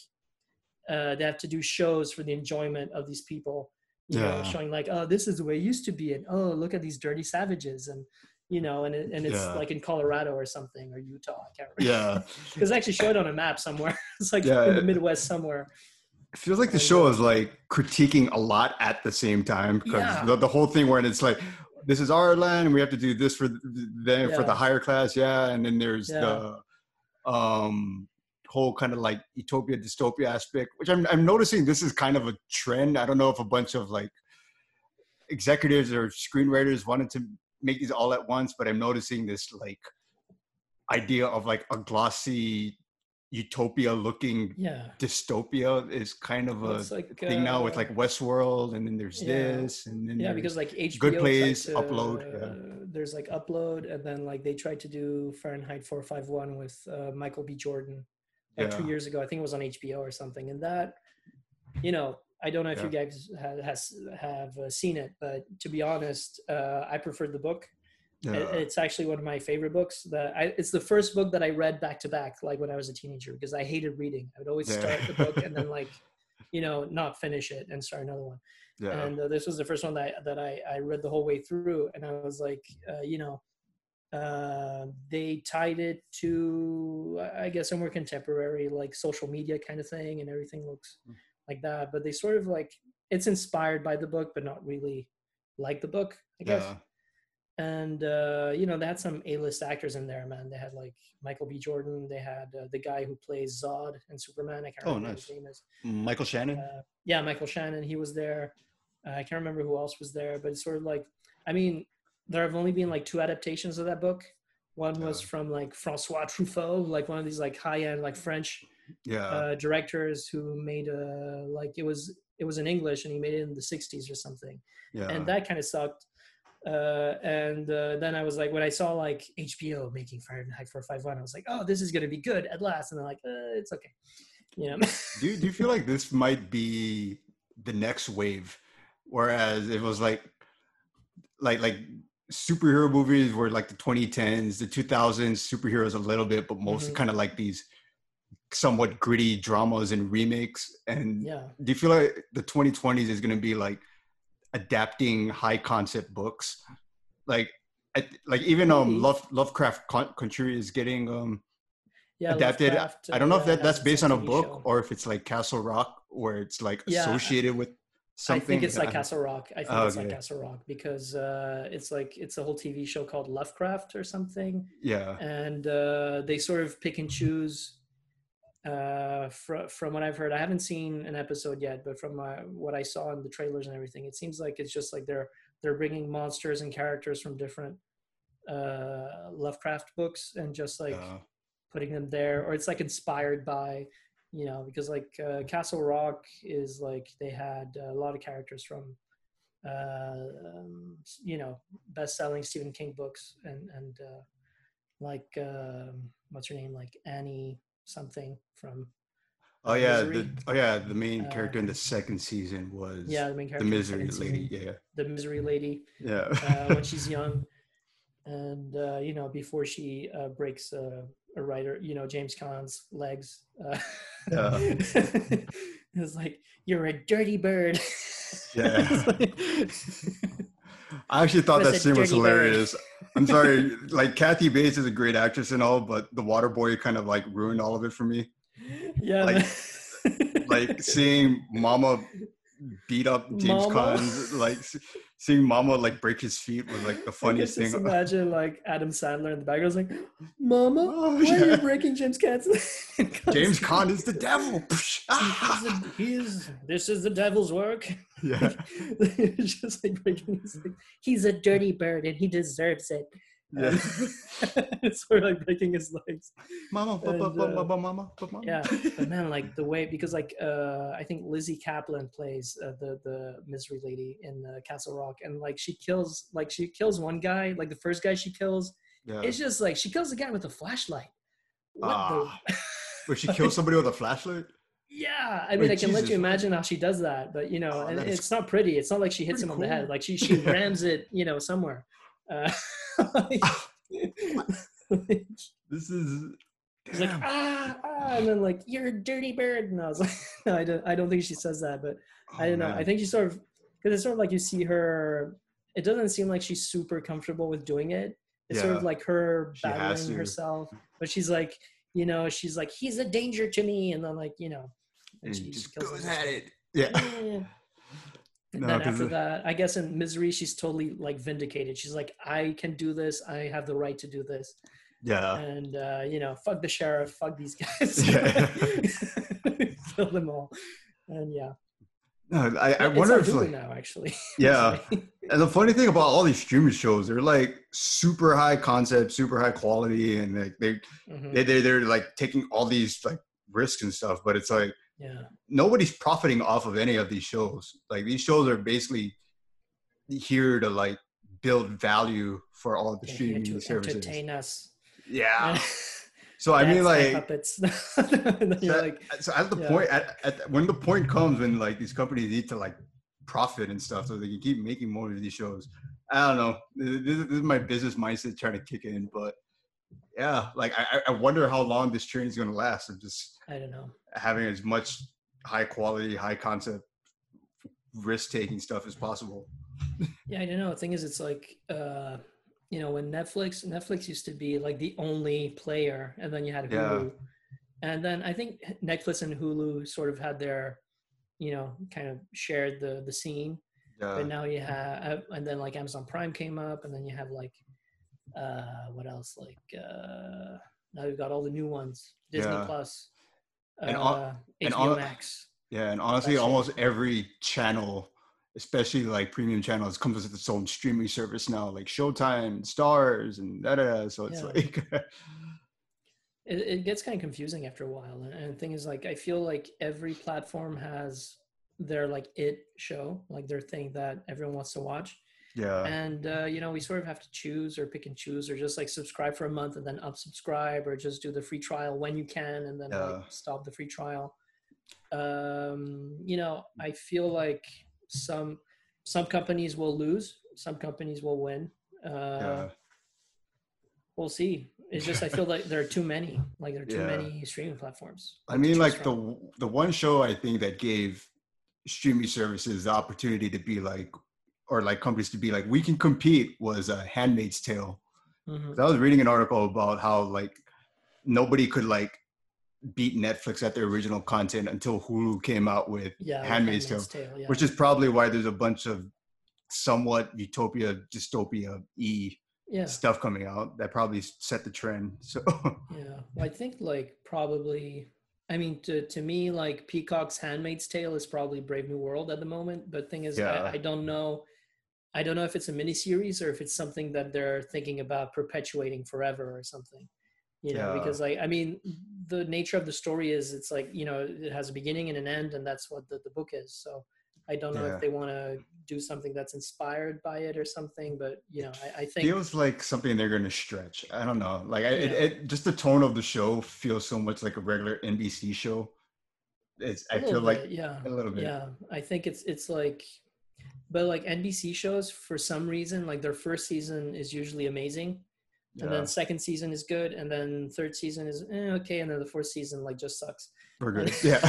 uh, they have to do shows for the enjoyment of these people you yeah. know, showing like, oh, this is the way it used to be, and oh, look at these dirty savages, and you know, and it, and it's yeah. like in Colorado or something or Utah, I can't remember. Yeah, because actually showed on a map somewhere. it's like yeah, in the Midwest somewhere. It feels like the show is like critiquing a lot at the same time because yeah. the, the whole thing where it's like this is our land and we have to do this for them yeah. for the higher class yeah and then there's yeah. the um whole kind of like utopia dystopia aspect which I'm, I'm noticing this is kind of a trend i don't know if a bunch of like executives or screenwriters wanted to make these all at once but i'm noticing this like idea of like a glossy utopia looking yeah. dystopia is kind of a like, thing uh, now with uh, like Westworld and then there's yeah. this and then yeah because like HBO good place to, upload uh, there's like upload and then like they tried to do Fahrenheit 451 with uh, Michael B Jordan yeah. two years ago. I think it was on HBO or something. And that, you know, I don't know if yeah. you guys have, has, have uh, seen it, but to be honest, uh, I preferred the book. Yeah. It's actually one of my favorite books. That I, it's the first book that I read back to back, like when I was a teenager, because I hated reading. I would always start the book and then like, you know, not finish it and start another one. And uh, this was the first one that that I, I read the whole way through, and I was like, uh, you know, uh, they tied it to I guess a more contemporary like social media kind of thing, and everything looks mm. like that. But they sort of like it's inspired by the book, but not really like the book, I guess. Yeah and uh, you know they had some A-list actors in there, man. They had like Michael B. Jordan. They had uh, the guy who plays Zod and Superman. I can't oh, remember nice. his name is. Michael Shannon. Uh, yeah, Michael Shannon. He was there. Uh, I can't remember who else was there, but it's sort of like, I mean, there have only been like two adaptations of that book. One was from like Francois Truffaut, like one of these like high-end like French yeah. Uh, directors who made a like it was it was in English and he made it in the 60s or something. Yeah. And that kind of sucked uh, and uh, then I was like, when I saw like HBO making Fahrenheit 451, I was like, oh, this is gonna be good at last. And I'm like, uh, it's okay, you know. do Do you feel like this might be the next wave? Whereas it was like, like like superhero movies were like the 2010s, the 2000s superheroes a little bit, but mostly mm-hmm. kind of like these somewhat gritty dramas and remakes. And yeah, do you feel like the 2020s is gonna be like adapting high concept books like like even um Love, lovecraft country is getting um yeah, adapted lovecraft, i don't know uh, if that, that's based on a book show. or if it's like castle rock where it's like associated with something i think it's like castle rock. I think oh, it's okay. like castle rock because uh it's like it's a whole tv show called lovecraft or something. Yeah. And uh they sort of pick and choose uh, fr- from what I've heard, I haven't seen an episode yet, but from my, what I saw in the trailers and everything, it seems like it's just like they're they're bringing monsters and characters from different uh, Lovecraft books and just like uh. putting them there, or it's like inspired by, you know, because like uh, Castle Rock is like they had a lot of characters from, uh, um, you know, best-selling Stephen King books and and uh, like um, what's her name, like Annie something from. Oh yeah, the oh yeah, the main uh, character in the second season was yeah the main character the misery the lady season, yeah. The misery lady yeah. uh, when she's young. And uh, you know before she uh, breaks a writer you know James Caan's legs yeah. it's like you're a dirty bird yeah I actually thought that scene was hilarious. I'm sorry, like Kathy Bates is a great actress and all, but the water boy kind of like ruined all of it for me. Yeah. Like, like seeing Mama beat up James Caan, like seeing Mama like break his feet was like the funniest thing. Just imagine like Adam Sandler in the background like, "Mama, oh, why yeah. are you breaking James Caan's James Caan is the devil. he is. This is the devil's work. Yeah, just like breaking. His, he's a dirty bird and he deserves it. Yeah. it's sort of like breaking his legs. Mama, and, uh, mama, mama, mama. Yeah, but man, like the way because like uh, I think Lizzie Caplan plays uh, the the misery lady in uh, Castle Rock, and like she kills like she kills one guy, like the first guy she kills. Yeah. It's just like she kills the guy with a flashlight. What ah. the? Where she kills somebody with a flashlight? Yeah, I mean, Wait, I can Jesus. let you imagine how she does that, but you know, oh, it's not pretty. It's not like she hits him cool. on the head. Like she she rams it, you know, somewhere. Uh, this is. He's like ah, ah, and then like you're a dirty bird, and I was like, no, I don't, I don't think she says that, but oh, I don't know. Man. I think she sort of because it's sort of like you see her. It doesn't seem like she's super comfortable with doing it. It's yeah. sort of like her battling herself, but she's like, you know, she's like, he's a danger to me, and then like, you know, and, and she just goes at it. Yeah. yeah. And no, then after that, I guess in misery, she's totally like vindicated. She's like, I can do this. I have the right to do this. Yeah. And uh, you know, fuck the sheriff, fuck these guys. Yeah. Kill them all. And yeah. No, I, I wonder if like now actually. Yeah. and the funny thing about all these streaming shows, they're like super high concept, super high quality, and like they, mm-hmm. they they they're like taking all these like risks and stuff. But it's like yeah nobody's profiting off of any of these shows like these shows are basically here to like build value for all the streaming to services entertain us yeah So I mean, like puppets. so, like, so at the yeah. point, at, at, when the point comes when like these companies need to like profit and stuff, so they can keep making more of these shows. I don't know. This, this is my business mindset trying to kick in, but yeah, like I, I wonder how long this train is going to last i'm just I don't know having as much high quality, high concept, risk taking stuff as possible. yeah, I don't know. The thing is, it's like uh, you know when Netflix Netflix used to be like the only player, and then you had Hulu, yeah. and then I think Netflix and Hulu sort of had their you know kind of shared the the scene. Yeah. But now you have, and then like Amazon Prime came up, and then you have like uh, what else? Like uh, now we've got all the new ones: Disney yeah. Plus, and, uh, and HBO Max. Yeah, and honestly, almost every channel, especially like premium channels, comes with its own streaming service now, like Showtime, Starz, and da da. So it's yeah. like. it, it gets kind of confusing after a while, and, and the thing is, like, I feel like every platform has their like it show, like their thing that everyone wants to watch yeah. And uh, you know, we sort of have to choose or pick and choose, or just like subscribe for a month and then unsubscribe, or just do the free trial when you can and then yeah. like, stop the free trial. Um, you know, I feel like some some companies will lose, some companies will win. Uh, yeah. We'll see. It's just I feel like there are too many. Like there are too yeah. many streaming platforms. I mean, like from. the the one show I think that gave streaming services the opportunity to be like or like companies to be like we can compete was a handmaid's tale mm-hmm. i was reading an article about how like nobody could like beat netflix at their original content until hulu came out with yeah, handmaid's, handmaid's tale, tale yeah. which is probably why there's a bunch of somewhat utopia dystopia e yeah. stuff coming out that probably set the trend so yeah well, i think like probably I mean, to, to me, like Peacock's Handmaid's Tale is probably Brave New World at the moment. But thing is, yeah. I, I, don't know I don't know if it's a mini series or if it's something that they're thinking about perpetuating forever or something. You know, yeah. because like I mean, the nature of the story is it's like you know it has a beginning and an end, and that's what the, the book is. So I don't know yeah. if they want to do something that's inspired by it or something, but you know, I, I think feels like something they're going to stretch. I don't know, like I, it, it, just the tone of the show feels so much like a regular NBC show. It's I feel bit, like yeah, a little bit. Yeah, I think it's it's like but like NBC shows, for some reason, like their first season is usually amazing, yeah. and then second season is good, and then third season is eh, okay, and then the fourth season like just sucks. We're good. yeah.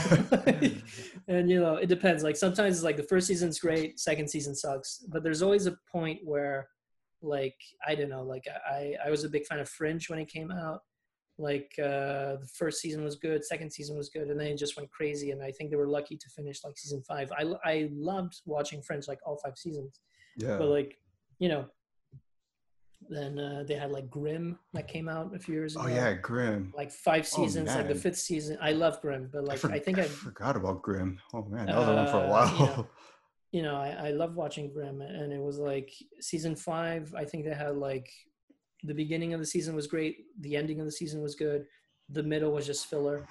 and you know, it depends. Like sometimes it's like the first season's great, second season sucks, but there's always a point where, like I don't know, like I I was a big fan of Fringe when it came out, like uh, the first season was good, second season was good, and then it just went crazy. And I think they were lucky to finish like season five. I I loved watching Fringe like all five seasons. Yeah. But like, you know, then uh, they had like Grimm that came out a few years oh, ago. Oh yeah, Grimm. Like five seasons, oh, like the fifth season. I love Grimm, but like I, for- I think I, I, forgot about Grimm. Oh man, that was uh, one for a uh, while. You know, you know I, I love watching Grimm, and it was like season five. I think they had like the beginning of the season was great. The ending of the season was good. The middle was just filler,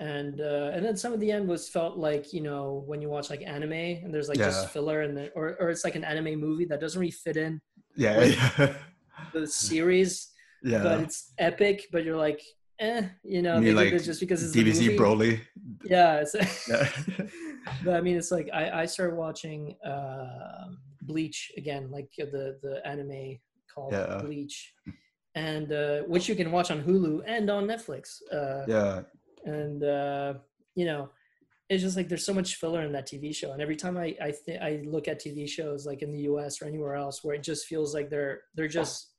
and uh, and then some of the end was felt like you know when you watch like anime and there's like yeah. just filler and then or or it's like an anime movie that doesn't really fit in. Yeah. yeah. The series. Yeah. But it's epic. But you're like, eh, you know, maybe like just because it's DBZ Broly. Yeah. yeah. but I mean, it's like I I started watching uh, Bleach again, like the the anime called yeah. Bleach, and uh, which you can watch on Hulu and on Netflix. Uh, yeah. And uh, you know, it's just like there's so much filler in that TV show, and every time I I th- I look at TV shows like in the U.S. or anywhere else where it just feels like they're they're just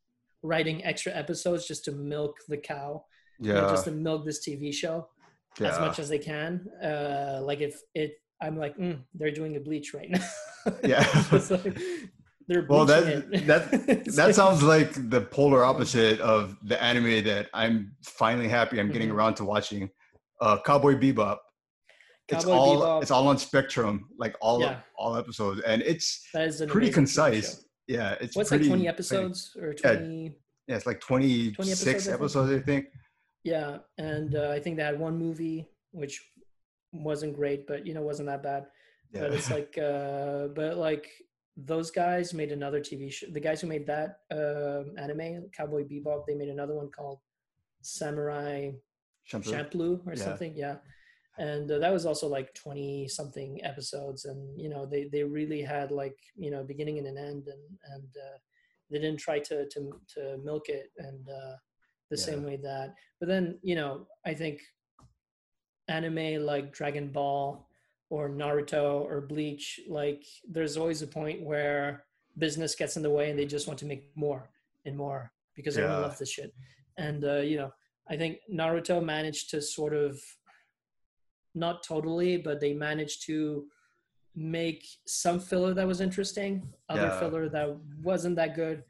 writing extra episodes just to milk the cow, yeah, you know, just to milk this TV show yeah. as much as they can. Uh, like if it, I'm like, mm, they're doing a bleach right now. yeah. like, they're well, that that that sounds like the polar opposite of the anime that I'm finally happy I'm getting mm-hmm. around to watching. Uh, Cowboy Bebop. Cowboy it's all Bebop. it's all on Spectrum, like all yeah. all episodes, and it's pretty concise. Yeah, it's what's like twenty episodes or twenty. Yeah, yeah, it's like 26 20 episodes, episodes, I think. Yeah, and uh, I think they had one movie which wasn't great, but you know wasn't that bad. Yeah. But it's like, uh, but like those guys made another TV show. The guys who made that uh, anime, Cowboy Bebop, they made another one called Samurai Champloo, or yeah. something. Yeah. And uh, that was also like 20 something episodes. And, you know, they, they really had like, you know, beginning and an end and, and, uh, they didn't try to, to, to milk it and, uh, the yeah. same way that, but then, you know, I think anime like Dragon Ball or Naruto or Bleach, like there's always a point where business gets in the way and they just want to make more and more because yeah. everyone loves this shit. And, uh, you know, I think Naruto managed to sort of not totally, but they managed to make some filler that was interesting, other yeah. filler that wasn't that good,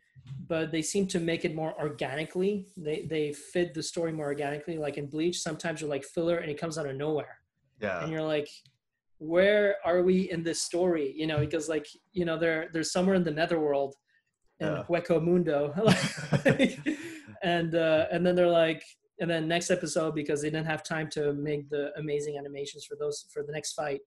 but they seem to make it more organically. They they fit the story more organically. Like in Bleach, sometimes you're like filler and it comes out of nowhere. Yeah. And you're like, where are we in this story? You know, because like, you know, they're they're somewhere in the netherworld in yeah. Hueco Mundo. and uh and then they're like, and then next episode because they didn't have time to make the amazing animations for those for the next fight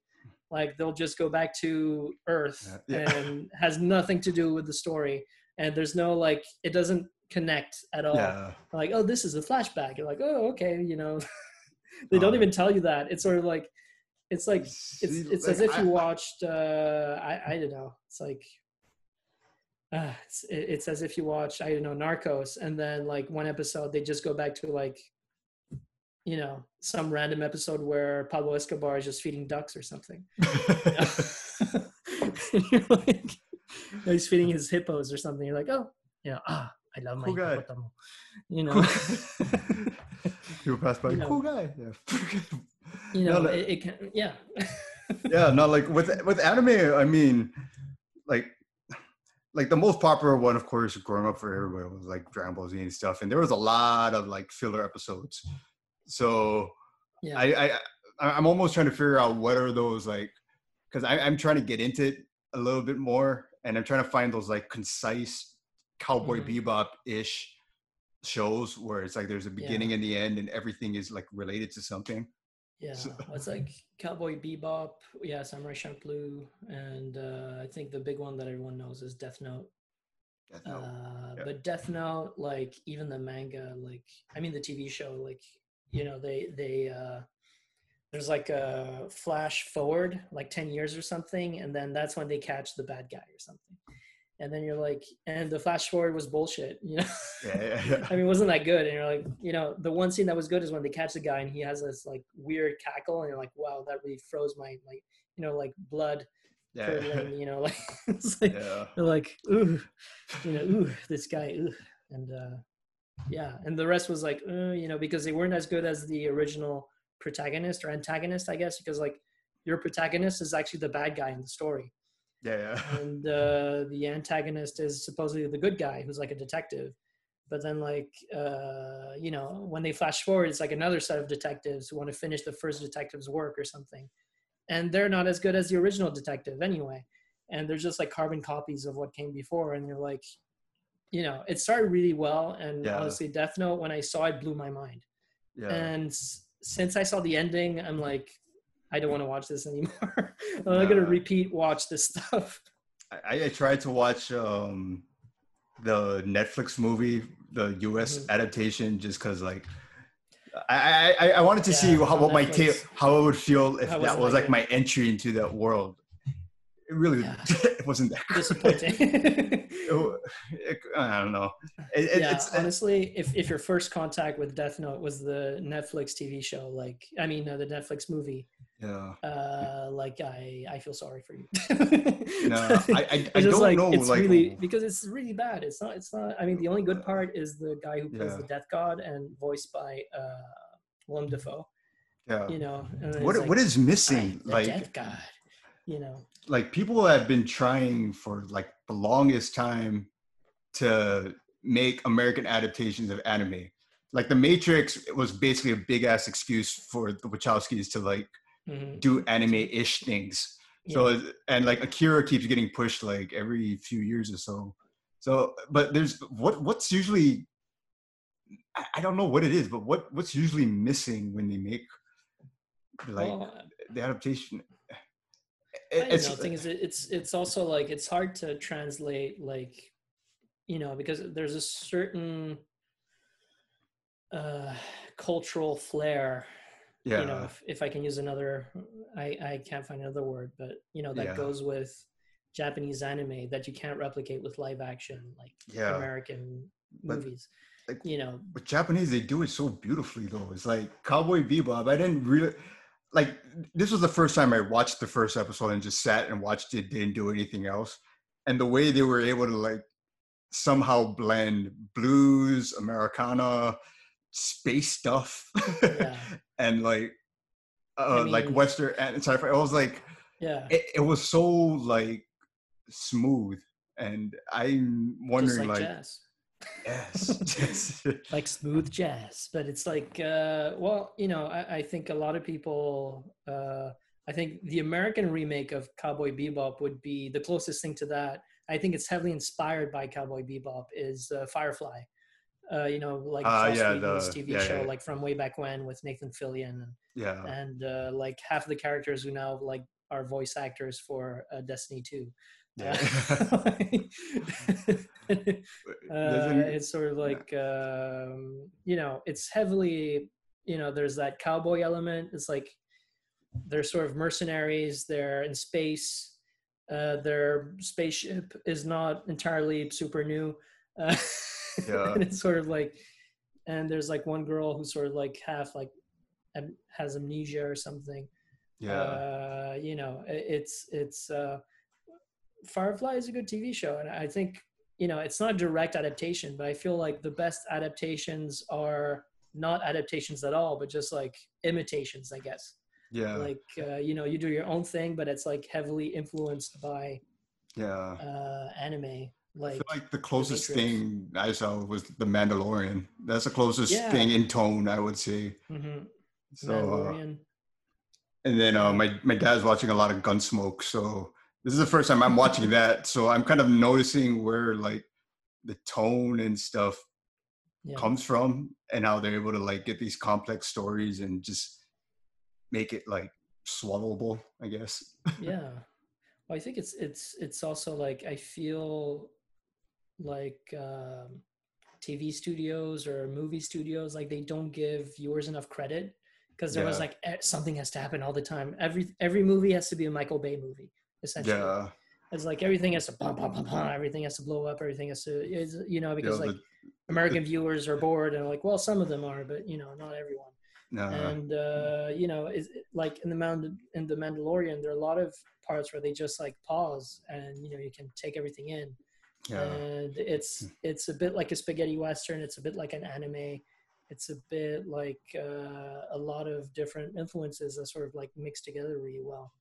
like they'll just go back to earth yeah. and has nothing to do with the story and there's no like it doesn't connect at all yeah. like oh this is a flashback you're like oh okay you know they don't um, even tell you that it's sort of like it's like it's it's like, as if you watched uh i i don't know it's like uh, it's, it's as if you watch I don't know Narcos and then like one episode they just go back to like you know some random episode where Pablo Escobar is just feeding ducks or something. like, he's feeding his hippos or something. You're like, oh yeah, ah, I love my. You know. People pass by. You know, cool guy. Yeah. you know, no, it, it can. Yeah. yeah, not like with with anime. I mean, like like the most popular one, of course, growing up for everybody was like Dragon Ball Z and stuff, and there was a lot of like filler episodes. So yeah. I, I I'm almost trying to figure out what are those like, because I'm trying to get into it a little bit more, and I'm trying to find those like concise Cowboy mm-hmm. Bebop ish shows where it's like there's a beginning yeah. and the end, and everything is like related to something. Yeah, so. it's like Cowboy Bebop, yeah, Samurai Champloo, and uh, I think the big one that everyone knows is Death Note. Death Note. Uh, yeah. But Death Note, like even the manga, like I mean the TV show, like you know they they uh, there's like a flash forward like 10 years or something and then that's when they catch the bad guy or something and then you're like, and the flash forward was bullshit, you know. Yeah, yeah, yeah. I mean, wasn't that good? And you're like, you know, the one scene that was good is when they catch the guy and he has this like weird cackle, and you're like, wow, that really froze my like, you know, like blood. Yeah. Curdling, you know, like it's like yeah. they're like, ooh, you know, ooh, this guy, ooh, and uh, yeah, and the rest was like, uh, you know, because they weren't as good as the original protagonist or antagonist, I guess, because like your protagonist is actually the bad guy in the story yeah, yeah. And uh, the antagonist is supposedly the good guy who's like a detective. But then, like, uh, you know, when they flash forward, it's like another set of detectives who want to finish the first detective's work or something. And they're not as good as the original detective anyway. And they're just like carbon copies of what came before. And you're like, you know, it started really well. And yeah. honestly, Death Note, when I saw it, blew my mind. Yeah. And since I saw the ending, I'm like, I don't want to watch this anymore. I'm not gonna repeat watch this stuff. I, I tried to watch um, the Netflix movie, the U.S. Mm-hmm. adaptation, just because like I, I I wanted to yeah, see how what my take how it would feel if that, that was like my entry into that world. It really yeah. it wasn't that disappointing. it, it, I don't know. It, yeah, honestly, if if your first contact with Death Note was the Netflix TV show, like I mean uh, the Netflix movie, yeah. Uh like i i feel sorry for you. No i i, I don't like, know it's like really because it's really bad. It's not it's not i mean the only good part is the guy who plays yeah. the death god and voiced by uh willem dafoe. Yeah. You know what like, what is missing? like death god you know? like people have been trying for like the longest time to make american adaptations of anime. Like the matrix was basically a big ass excuse for the wachowskis to like mm-hmm. do anime-ish things. Yeah. So and like Akira keeps getting pushed like every few years or so. So, but there's what what's usually I don't know what it is, but what what's usually missing when they make like well, the adaptation? It, it's, know, thing is, it's it's also like it's hard to translate like you know because there's a certain uh, cultural flair. Yeah. You know, if, if I can use another, I I can't find another word, but you know that yeah. goes with Japanese anime that you can't replicate with live action like yeah. American movies. Like, you know, but Japanese they do it so beautifully though. It's like Cowboy Bebop. I didn't really like this was the first time I watched the first episode and just sat and watched it, didn't do anything else. And the way they were able to like somehow blend blues, Americana, space stuff, yeah. And like uh, I mean, like Western and sci-fi. I was like, yeah, it, it, was so like smooth, and I'm wondering like, like jazz. yes, like smooth jazz. But it's like, uh, well, you know, I, I think a lot of people. Uh, I think the American remake of Cowboy Bebop would be the closest thing to that. I think it's heavily inspired by Cowboy Bebop. Is uh, Firefly. Uh, you know, like uh, yeah, the TV yeah, show, yeah. like from way back when with Nathan Fillion, and yeah, and uh, like half of the characters who now like are voice actors for uh, Destiny Two. Yeah. Uh, it's sort of like um, you know, it's heavily you know, there's that cowboy element. It's like they're sort of mercenaries. They're in space. Uh, their spaceship is not entirely super new. Uh, yeah. and it's sort of like, and there's like one girl who's sort of like half like has amnesia or something. Yeah. Uh, you know, it's it's uh, Firefly is a good TV show, and I think you know it's not a direct adaptation, but I feel like the best adaptations are not adaptations at all, but just like imitations, I guess. Yeah. Like uh, you know, you do your own thing, but it's like heavily influenced by yeah uh, anime. Like, I feel like the closest the thing I saw was The Mandalorian. That's the closest yeah. thing in tone, I would say. Mm-hmm. So, uh, and then uh, my my dad's watching a lot of Gunsmoke, so this is the first time I'm watching that, so I'm kind of noticing where like the tone and stuff yeah. comes from and how they're able to like get these complex stories and just make it like swallowable, I guess. yeah. Well, I think it's it's it's also like I feel like um, TV studios or movie studios like they don't give viewers enough credit because there yeah. was like something has to happen all the time. Every every movie has to be a Michael Bay movie essentially. Yeah. It's like everything has to everything has to blow up, everything has to, you know, because like the, American the, viewers are bored and like, well, some of them are, but you know, not everyone. No. And uh, you know, is like in the Mand- in the Mandalorian, there are a lot of parts where they just like pause and you know you can take everything in. Yeah. And it's hmm. it's a bit like a spaghetti western. It's a bit like an anime. It's a bit like uh, a lot of different influences that sort of like mixed together really well.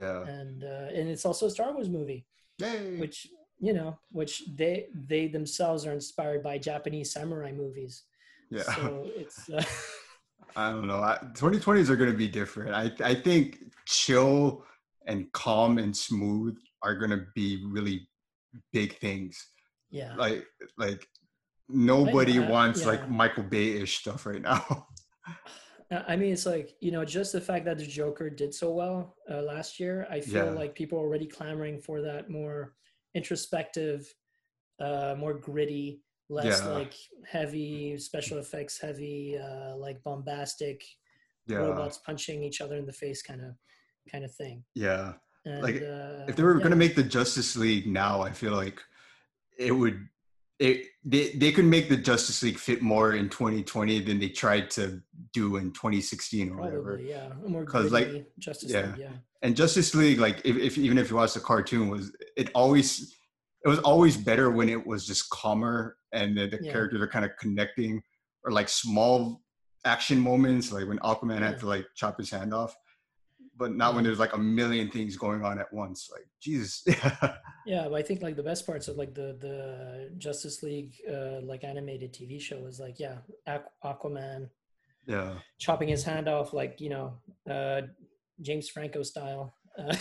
Yeah. And uh, and it's also a Star Wars movie, Yay. which you know, which they they themselves are inspired by Japanese samurai movies. Yeah. So it's. Uh, I don't know. 2020s are going to be different. I I think chill and calm and smooth are going to be really big things. Yeah. Like like nobody wants yeah. like Michael Bay-ish stuff right now. I mean, it's like you know, just the fact that the Joker did so well uh, last year. I feel yeah. like people are already clamoring for that more introspective, uh, more gritty, less yeah. like heavy special effects, heavy, uh, like bombastic yeah. robots punching each other in the face, kind of, kind of thing. Yeah. And, like uh, if they were gonna make the Justice League now, I feel like it would it they, they could make the Justice League fit more in 2020 than they tried to do in 2016 or Probably, whatever. Yeah, more because like Justice yeah. League, yeah. And Justice League, like if, if even if you watch the cartoon, was it always it was always better when it was just calmer and the, the yeah. characters are kind of connecting or like small action moments, like when Aquaman yeah. had to like chop his hand off but not when there's like a million things going on at once. Like Jesus. yeah, but I think like the best parts of like the the Justice League uh, like animated TV show is like yeah, Aquaman. Yeah. Chopping his hand off like you know uh, James Franco style. Uh,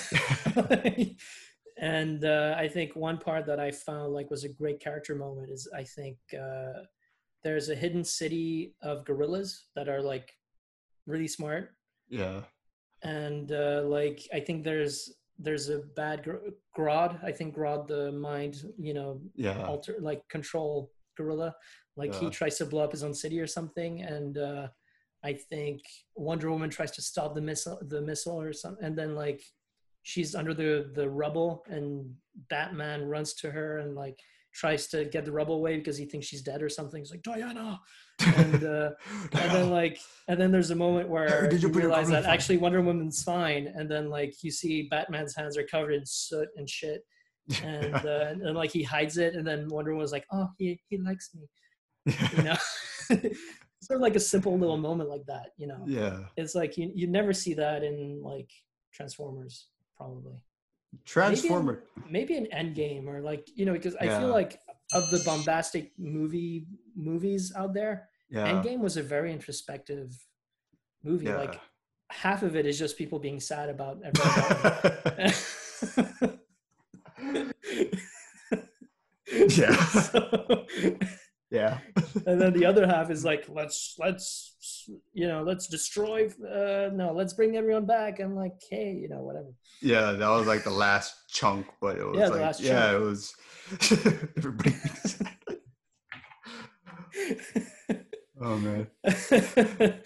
and uh, I think one part that I found like was a great character moment is I think uh, there's a hidden city of gorillas that are like really smart. Yeah and uh, like I think there's there's a bad Grodd. I think Grodd the mind, you know, yeah, alter like control gorilla. Like he tries to blow up his own city or something, and uh, I think Wonder Woman tries to stop the missile, the missile or something, and then like she's under the the rubble, and Batman runs to her and like tries to get the rubble away because he thinks she's dead or something. He's like Diana, and uh, and then like and then there's a moment where Did you, you realize that actually Wonder Woman's fine, and then like you see Batman's hands are covered in soot and shit, and uh, and, and, like he hides it, and then Wonder Woman's like, oh, he he likes me, you know. sort of like a simple little moment like that, you know. Yeah. It's like you you never see that in like Transformers, probably. Transformer. Maybe, maybe an Endgame or like you know because I feel like of the bombastic movie movies out there, yeah. Endgame was a very introspective movie. Yeah. Like half of it is just people being sad about everything. yeah. so, yeah. and then the other half is like let's let's you know let's destroy uh no let's bring everyone back i'm like hey you know whatever yeah that was like the last chunk but it was yeah, like yeah chunk. it was oh man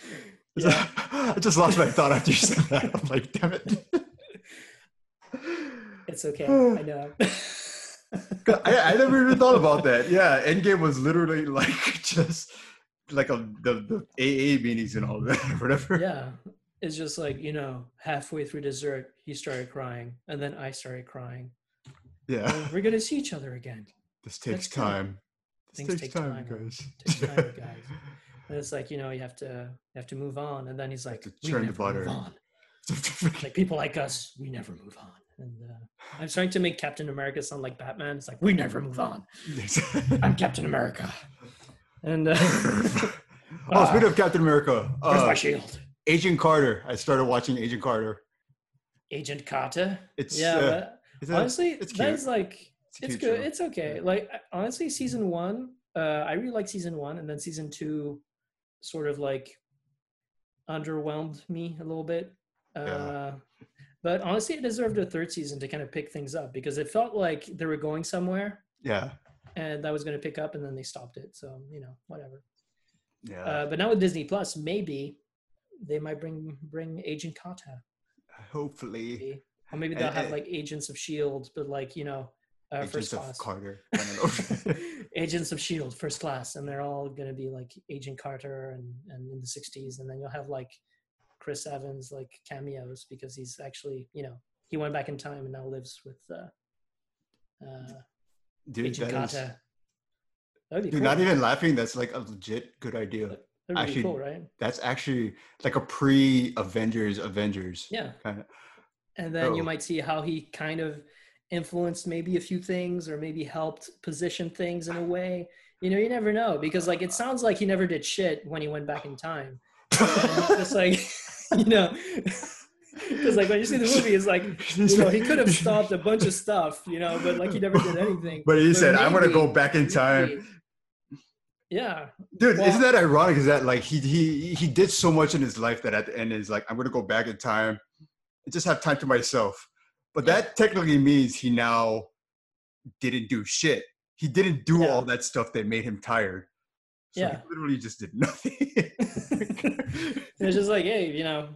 yeah. i just lost my thought after you said that i'm like damn it it's okay i know I, I never even thought about that. Yeah, Endgame was literally like just like a the, the AA meetings and all that, whatever. Yeah, it's just like you know, halfway through dessert, he started crying, and then I started crying. Yeah, and we're gonna see each other again. This takes That's time. This Things takes take time, time guys. Takes time, guys. And it's like you know, you have to you have to move on, and then he's like, "Turn the butter." like people like us, we never move on. And uh, I'm starting to make Captain America sound like Batman. It's like we never move on. I'm Captain America. And uh, oh, speaking of Captain America, where's uh, my shield? Agent Carter. I started watching Agent Carter. Agent Carter. It's yeah. Uh, honestly, it's that's like it's, it's good. Show. It's okay. Like honestly, season one, uh, I really like season one, and then season two, sort of like underwhelmed me a little bit. Uh, yeah. But honestly, it deserved a third season to kind of pick things up because it felt like they were going somewhere. Yeah. And that was going to pick up, and then they stopped it. So you know, whatever. Yeah. Uh, but now with Disney Plus, maybe they might bring bring Agent Carter. Hopefully. Maybe. Or maybe they'll have like Agents of Shield, but like you know, uh, first class. Carter. Agents of Shield, first class, and they're all gonna be like Agent Carter and and in the '60s, and then you'll have like Chris Evans like cameos because he's actually you know he went back in time and now lives with uh, uh, Dude, Agent. Is, dude, cool. not even laughing. That's like a legit good idea. That'd actually, cool, right? That's actually like a pre-Avengers Avengers. Yeah. Kind of. And then oh. you might see how he kind of influenced maybe a few things or maybe helped position things in a way. You know, you never know because like it sounds like he never did shit when he went back in time. just like you know because like when you see the movie it's like you know he could have stopped a bunch of stuff you know but like he never did anything but he but said maybe, i'm gonna go back in time yeah dude well, isn't that ironic is that like he he he did so much in his life that at the end is like i'm gonna go back in time and just have time to myself but yeah. that technically means he now didn't do shit he didn't do yeah. all that stuff that made him tired so yeah. literally just did nothing. it's just like, hey, you know,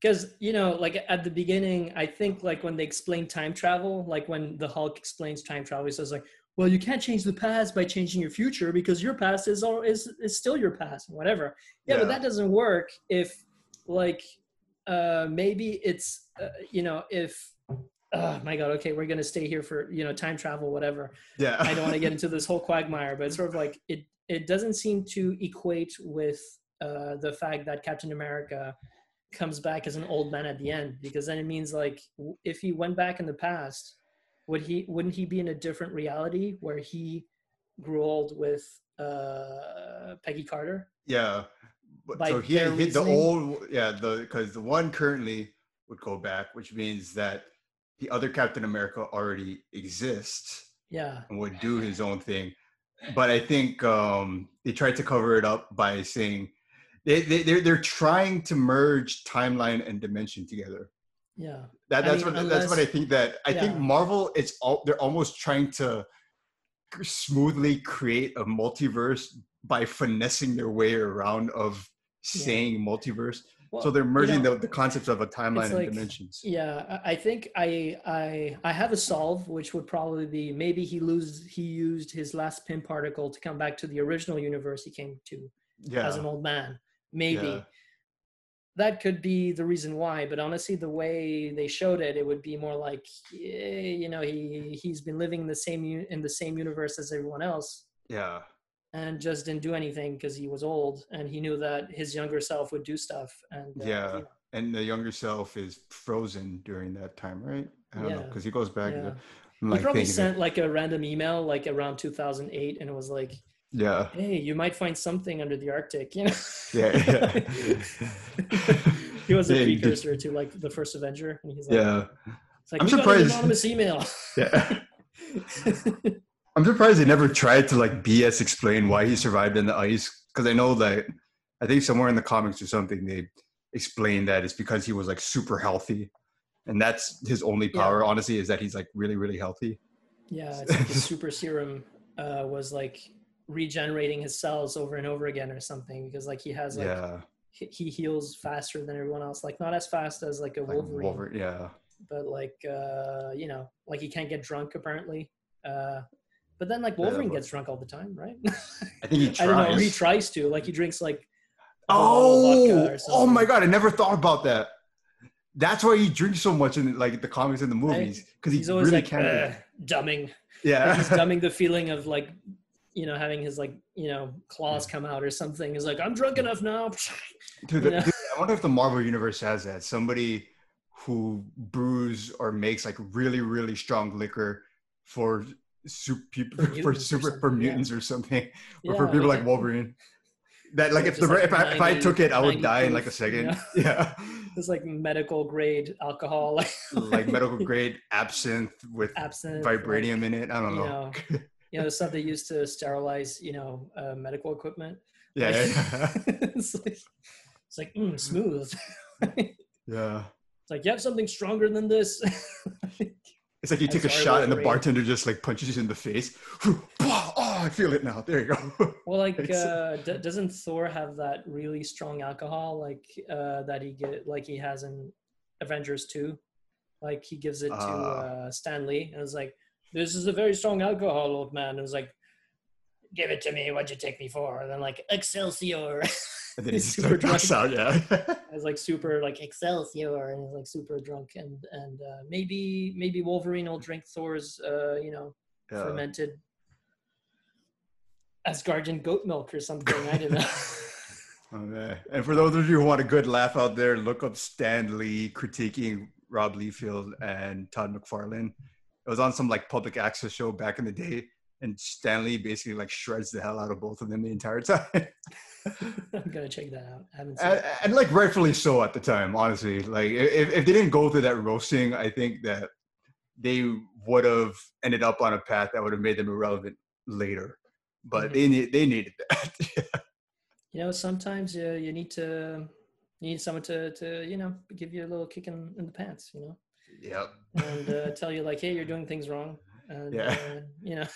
because you know, like at the beginning, I think like when they explain time travel, like when the Hulk explains time travel, he says like, well, you can't change the past by changing your future because your past is all is is still your past, whatever. Yeah, yeah. but that doesn't work if like uh maybe it's uh, you know if oh my god okay we're gonna stay here for you know time travel whatever yeah i don't want to get into this whole quagmire but it's sort of like it it doesn't seem to equate with uh, the fact that Captain America comes back as an old man at the end because then it means like if he went back in the past would he wouldn't he be in a different reality where he grew old with uh, Peggy Carter? Yeah. By so he hit the old yeah the because the one currently would go back, which means that the other Captain America already exists. Yeah. And would do his own thing but I think um, they tried to cover it up by saying they, they they're they're trying to merge timeline and dimension together. Yeah, that, that's I mean, what unless, that's what I think. That I yeah. think Marvel it's all they're almost trying to smoothly create a multiverse by finessing their way around of saying yeah. multiverse. Well, so they're merging you know, the, the concepts of a timeline like, and dimensions. Yeah, I think I I I have a solve, which would probably be maybe he lose he used his last Pym particle to come back to the original universe he came to yeah. as an old man. Maybe. Yeah. That could be the reason why, but honestly, the way they showed it, it would be more like, you know, he he's been living in the same in the same universe as everyone else. Yeah and just didn't do anything because he was old and he knew that his younger self would do stuff and uh, yeah and the younger self is frozen during that time right i don't yeah. know because he goes back yeah. like, he probably sent like a random email like around 2008 and it was like yeah hey you might find something under the arctic you know yeah, yeah. he was a precursor to like the first avenger and he's like yeah it's like i'm surprised anonymous email yeah I'm surprised they never tried to like BS explain why he survived in the ice because I know that I think somewhere in the comics or something they explained that it's because he was like super healthy, and that's his only power. Yeah. Honestly, is that he's like really really healthy. Yeah, it's like the super serum uh, was like regenerating his cells over and over again or something because like he has like yeah. he heals faster than everyone else like not as fast as like a like wolverine, yeah but like uh you know like he can't get drunk apparently uh but then like Wolverine yeah, gets drunk all the time, right? I think he tries. I don't know. He tries to. Like he drinks like oh oh my god! I never thought about that. That's why he drinks so much in like the comics and the movies because he's always really like uh, dumbing. Yeah, he's dumbing the feeling of like you know having his like you know claws come out or something. He's like I'm drunk enough now. dude, the, dude, I wonder if the Marvel universe has that. Somebody who brews or makes like really really strong liquor for super people for, for super for mutants yeah. or something, or for people like, like Wolverine. That like if the like if, I, if I took it, I would die proof, in like a second. Yeah. yeah. It's like medical grade alcohol, like like medical grade absinthe with absinthe, vibranium like, in it. I don't know. You know, you know the stuff they use to sterilize, you know, uh, medical equipment. Yeah, yeah. it's like it's like mm, smooth. yeah. It's like you have something stronger than this. It's like you take a shot and the bartender just like punches you in the face. oh, I feel it now. There you go. Well, like, uh, d- doesn't Thor have that really strong alcohol, like uh, that he get, like he has in Avengers two? Like he gives it to uh, uh Stan Lee, and it's like, "This is a very strong alcohol, old man." It was like, "Give it to me. What'd you take me for?" And then like Excelsior. And then he's super drunk. out, yeah. It's like super like Excelsior and he's like super drunk and and uh, maybe maybe Wolverine will drink Thor's uh, you know yeah. fermented Asgardian goat milk or something. I don't know. Okay. And for those of you who want a good laugh out there, look up Stan Lee critiquing Rob Liefeld and Todd McFarlane. It was on some like public access show back in the day, and Stan Lee basically like shreds the hell out of both of them the entire time. I'm gonna check that out. And, and, like rightfully so at the time, honestly. Like if, if they didn't go through that roasting, I think that they would have ended up on a path that would have made them irrelevant later. But mm-hmm. they need they needed that. You know, sometimes you you need to you need someone to to you know give you a little kick in, in the pants. You know. Yep. And uh, tell you like, hey, you're doing things wrong. And, yeah. Uh, you know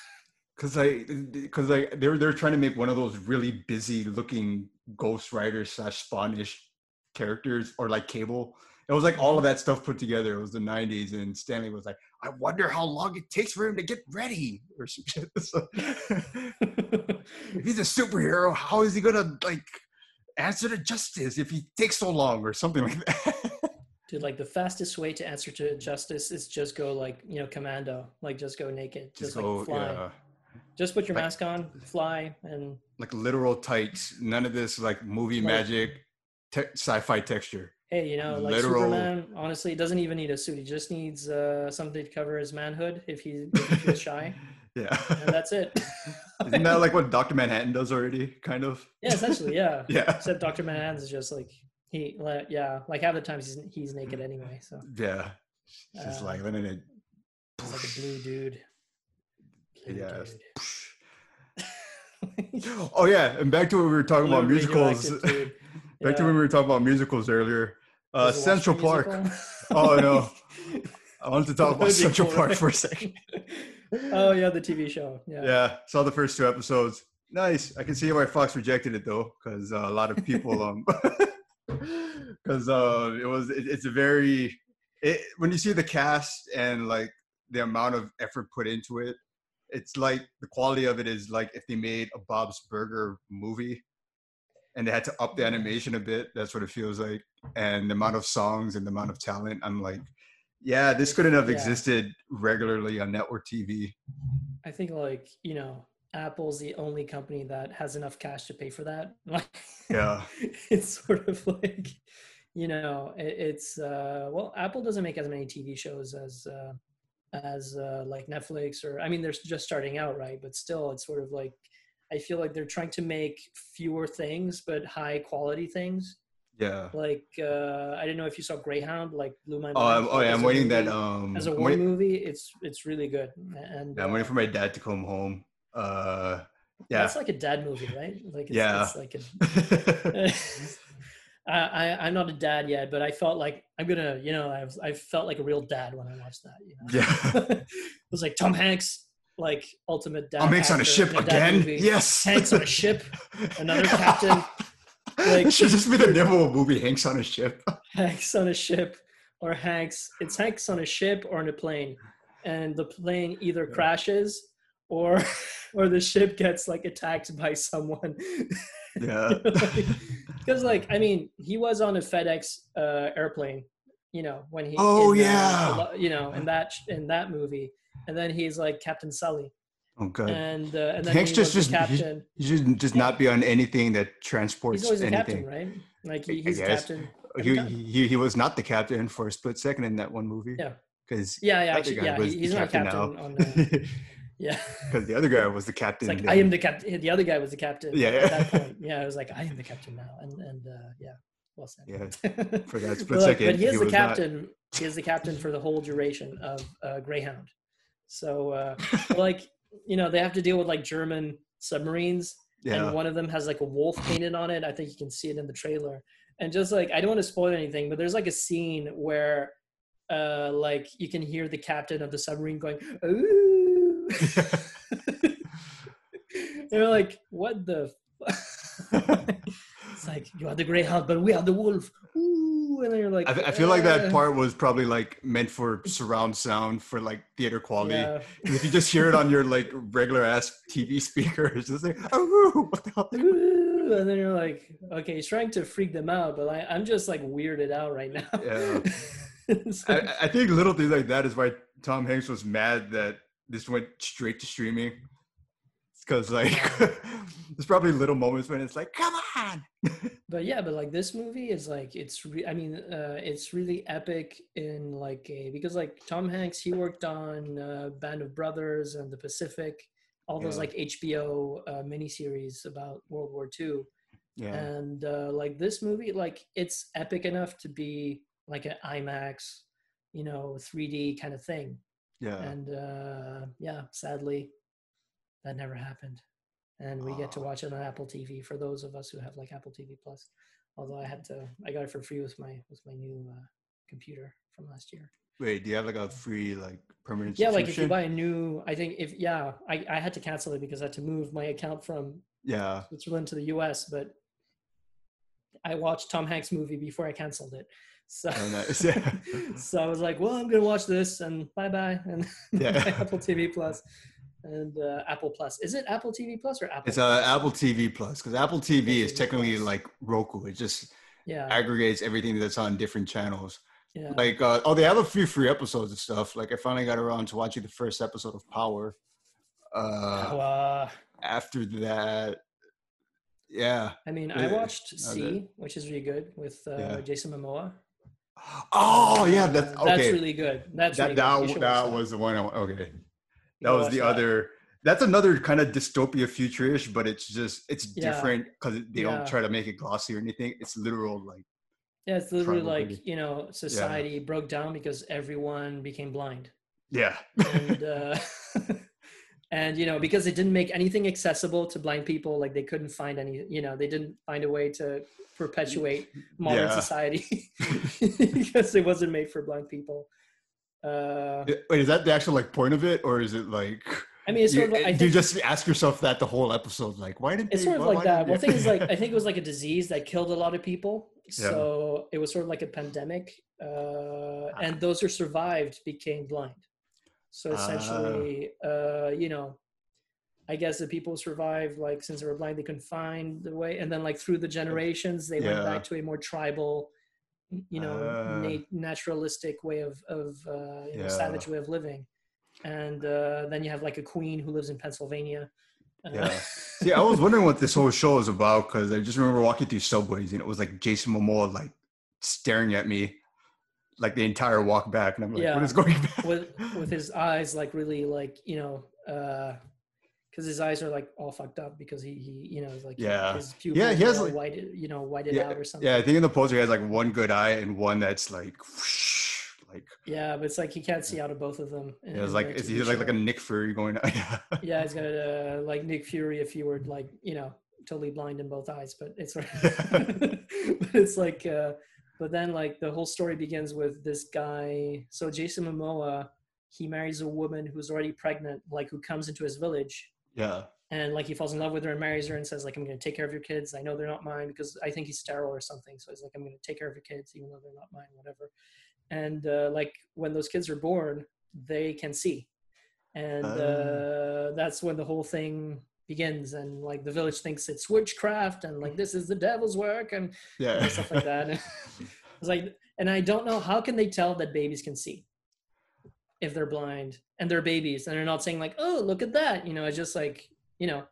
because I because I, they're they're trying to make one of those really busy looking Ghost Rider slash Spawnish characters or like Cable. It was like all of that stuff put together. It was the '90s, and Stan Lee was like, "I wonder how long it takes for him to get ready." Or some shit. So, if he's a superhero, how is he gonna like answer to justice if he takes so long, or something like that? Dude, like the fastest way to answer to justice is just go like you know commando, like just go naked, just, just go, like fly. Yeah just put your like, mask on, fly, and like literal tights. None of this like movie like, magic, te- sci-fi texture. Hey, you know, like literal... Superman. Honestly, doesn't even need a suit. He just needs uh, something to cover his manhood if he, if he feels shy. yeah, and that's it. Isn't that like what Doctor Manhattan does already? Kind of. Yeah, essentially, yeah. yeah. Except Doctor Manhattan is just like he, yeah, like half the times he's he's naked anyway. So. Yeah. Just uh, like letting it. It's like a blue dude. Yeah. oh yeah, and back to what we were talking about musicals. back yeah. to when we were talking about musicals earlier. Uh, Central Park. oh no, I wanted to talk about Central cool, Park for a second. oh yeah, the TV show. Yeah. Yeah, saw the first two episodes. Nice. I can see why Fox rejected it though, because uh, a lot of people um, because uh, it was it, it's a very it, when you see the cast and like the amount of effort put into it, it's like the quality of it is like if they made a Bob's Burger movie and they had to up the animation a bit. That's what it feels like. And the amount of songs and the amount of talent, I'm like, yeah, this couldn't have yeah. existed regularly on network TV. I think like, you know, Apple's the only company that has enough cash to pay for that. yeah. it's sort of like, you know, it, it's uh well, Apple doesn't make as many TV shows as uh as uh like Netflix or I mean they're just starting out, right? But still it's sort of like I feel like they're trying to make fewer things but high quality things. Yeah. Like uh, I didn't know if you saw Greyhound, like blew my mind. Oh, I'm, oh yeah, I'm waiting movie. that um as a war movie. It's it's really good. And yeah, I'm waiting uh, for my dad to come home. Uh, yeah, it's like a dad movie, right? Like it's, yeah, it's like a. I, I I'm not a dad yet, but I felt like I'm gonna, you know, I've, I felt like a real dad when I watched that. You know? Yeah, it was like Tom Hanks like ultimate dad. Tom Hanks on a ship again. Yes. Hanks on a ship. Another captain. Like it should just be the name of a movie. Hanks on a ship. Hanks on a ship, or Hanks. It's Hanks on a ship or on a plane, and the plane either crashes or or the ship gets like attacked by someone. Yeah. Because like, I mean, he was on a FedEx uh, airplane. You know when he. Oh in, yeah. Uh, you know in that in that movie and then he's like Captain Sully. Okay. Oh, and uh, and then Hanks just just captain. He, he should just not be on anything that transports he's always anything. captain, right? Like he, he's captain. He, he he was not the captain for a split second in that one movie. Yeah. Because yeah, yeah, actually, yeah, he's not captain now. On the, yeah. Because the other guy was the captain. It's like I am the captain. The other guy was the captain. Yeah. At that point, yeah, I was like, I am the captain now, and and uh, yeah. Well said. Yeah, for that split but, second. But he is he the captain. Not... He is the captain for the whole duration of uh, Greyhound. So uh, like you know they have to deal with like German submarines, yeah. and one of them has like a wolf painted on it. I think you can see it in the trailer. And just like I don't want to spoil anything, but there's like a scene where uh like you can hear the captain of the submarine going ooh. They're like, what the? it's like you are the greyhound, but we are the wolf. Ooh, and then you're like, I, I feel like that part was probably like meant for surround sound for like theater quality. Yeah. If you just hear it on your like regular ass TV speaker, it's just like, oh, what the hell? Ooh, and then you're like, okay, he's trying to freak them out, but I, I'm just like weirded out right now. Yeah. so, I, I think little things like that is why Tom Hanks was mad that this went straight to streaming. Because like there's probably little moments when it's like come on! But yeah but like this movie is like it's re- i mean uh it's really epic in like a because like tom hanks he worked on uh, band of brothers and the pacific all those yeah. like hbo uh, miniseries about world war ii yeah. And uh like this movie like it's epic enough to be like an imax you know 3d kind of thing yeah. And uh yeah sadly that never happened. And we get to watch it on apple tv for those of us who have like apple tv plus. Although i had to i got it for free with my with my new uh, computer from last year. Wait do you have like a free like permanent yeah like if you buy a new i think if yeah i, I had to cancel it because i had to move my account from yeah. Switzerland to the us but i watched tom hanks movie before i canceled it so, oh, nice. yeah. so I was like, well, I'm gonna watch this and bye bye and yeah. Apple TV Plus and uh, Apple Plus. Is it Apple TV Plus or Apple? It's uh, Apple TV Plus because Apple TV is technically Plus. like Roku. It just yeah aggregates everything that's on different channels. Yeah. Like uh, oh, they have a few free episodes of stuff. Like I finally got around to watching the first episode of Power. Uh, After that, yeah. I mean, I watched See, which is really good with uh, yeah. Jason Momoa. Oh yeah, that's okay. That's really good. That's that really that, good. that was the one. I, okay, that was the that. other that's another kind of dystopia future-ish but it's just it's yeah. different because they yeah. don't try to make it glossy or anything it's literal like yeah it's literally like you know society yeah. broke down because everyone became blind yeah and uh and you know because it didn't make anything accessible to blind people like they couldn't find any you know they didn't find a way to perpetuate modern society because it wasn't made for blind people Uh, Wait, is that the actual like point of it, or is it like? I mean, it's sort of. Like, you just ask yourself that the whole episode? Like, why did? It's they, sort of why, like that. one thing is, like, I think it was like a disease that killed a lot of people. So yeah. it was sort of like a pandemic, uh, ah. and those who survived became blind. So essentially, uh, uh, you know, I guess the people survived, like since they were blind, they couldn't find the way, and then like through the generations, they yeah. went back to a more tribal, you know, uh, nat- naturalistic way of of uh, you know, savage way of living and uh, then you have like a queen who lives in Pennsylvania. Uh, yeah. See, I was wondering what this whole show is about because I just remember walking through subways and it was like Jason Momoa like staring at me like the entire walk back, and I'm like, yeah. what is going on? with with his eyes like really like you know. uh because his eyes are like all fucked up because he, he you know like yeah his yeah he has like whited you know whited yeah, out or something yeah I think in the poster he has like one good eye and one that's like whoosh, like yeah, but it's like he can't see out of both of them. Yeah, it's like it's either like like a Nick Fury going. yeah, yeah, it's got uh, like Nick Fury if you were like you know totally blind in both eyes, but it's but it's like. uh but then like the whole story begins with this guy. So Jason Momoa, he marries a woman who's already pregnant, like who comes into his village. Yeah. And like he falls in love with her and marries her and says like I'm gonna take care of your kids. I know they're not mine because I think he's sterile or something. So he's like I'm gonna take care of your kids even though they're not mine, whatever and uh, like when those kids are born they can see and uh, uh, that's when the whole thing begins and like the village thinks it's witchcraft and like this is the devil's work and, yeah. and stuff like that it's like and i don't know how can they tell that babies can see if they're blind and they're babies and they're not saying like oh look at that you know it's just like you know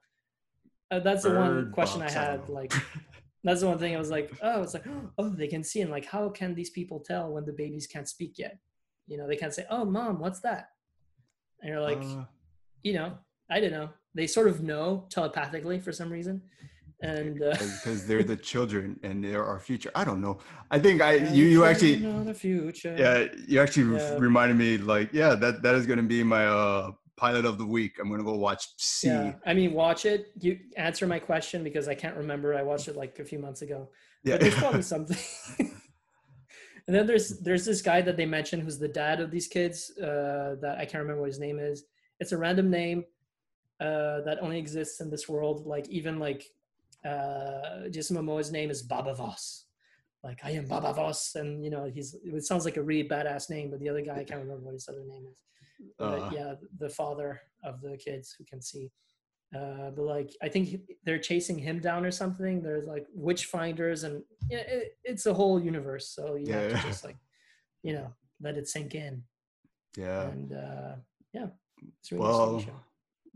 uh, that's Bird the one question i had like that's the one thing I was like, oh, it's like, oh, they can see. And like, how can these people tell when the babies can't speak yet? You know, they can't say, oh, mom, what's that? And you're like, uh, you know, I don't know. They sort of know telepathically for some reason. And uh, because they're the children and they're our future. I don't know. I think I you you actually know the future. Yeah, you actually yeah. reminded me like yeah that that is going to be my uh pilot of the week. I'm gonna go watch See. Yeah, I mean, watch it. You answer my question because I can't remember. I watched it like a few months ago. Yeah, but there's probably something. and then there's there's this guy that they mentioned who's the dad of these kids. Uh, that I can't remember what his name is. It's a random name uh, that only exists in this world. Like even like uh, Jason Momoa's name is Baba Voss. Like I am Baba Voss, and you know he's. It sounds like a really badass name, but the other guy I can't remember what his other name is uh, yeah, the father of the kids who can see. Uh, but like, I think they're chasing him down or something. There's like witch finders, and yeah, it, it's a whole universe. So you yeah. have to just like, you know, let it sink in. Yeah. And uh, yeah, it's really well,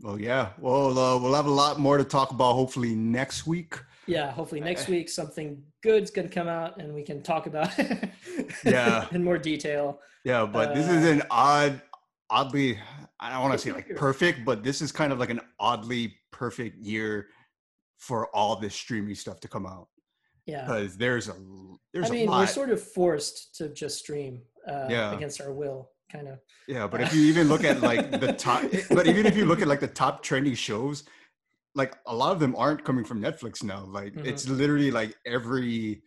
well, yeah. Well, uh, we'll have a lot more to talk about hopefully next week. Yeah, hopefully next week something good's gonna come out and we can talk about it. yeah, in more detail. Yeah, but uh, this is an odd oddly I don't want to say like perfect, but this is kind of like an oddly perfect year for all this streaming stuff to come out. Yeah, because there's a there's. I mean, we're sort of forced to just stream uh, yeah. against our will, kind of. Yeah, but if you even look at like the top, but even if you look at like the top trending shows, like a lot of them aren't coming from Netflix now. Like mm-hmm. it's literally like every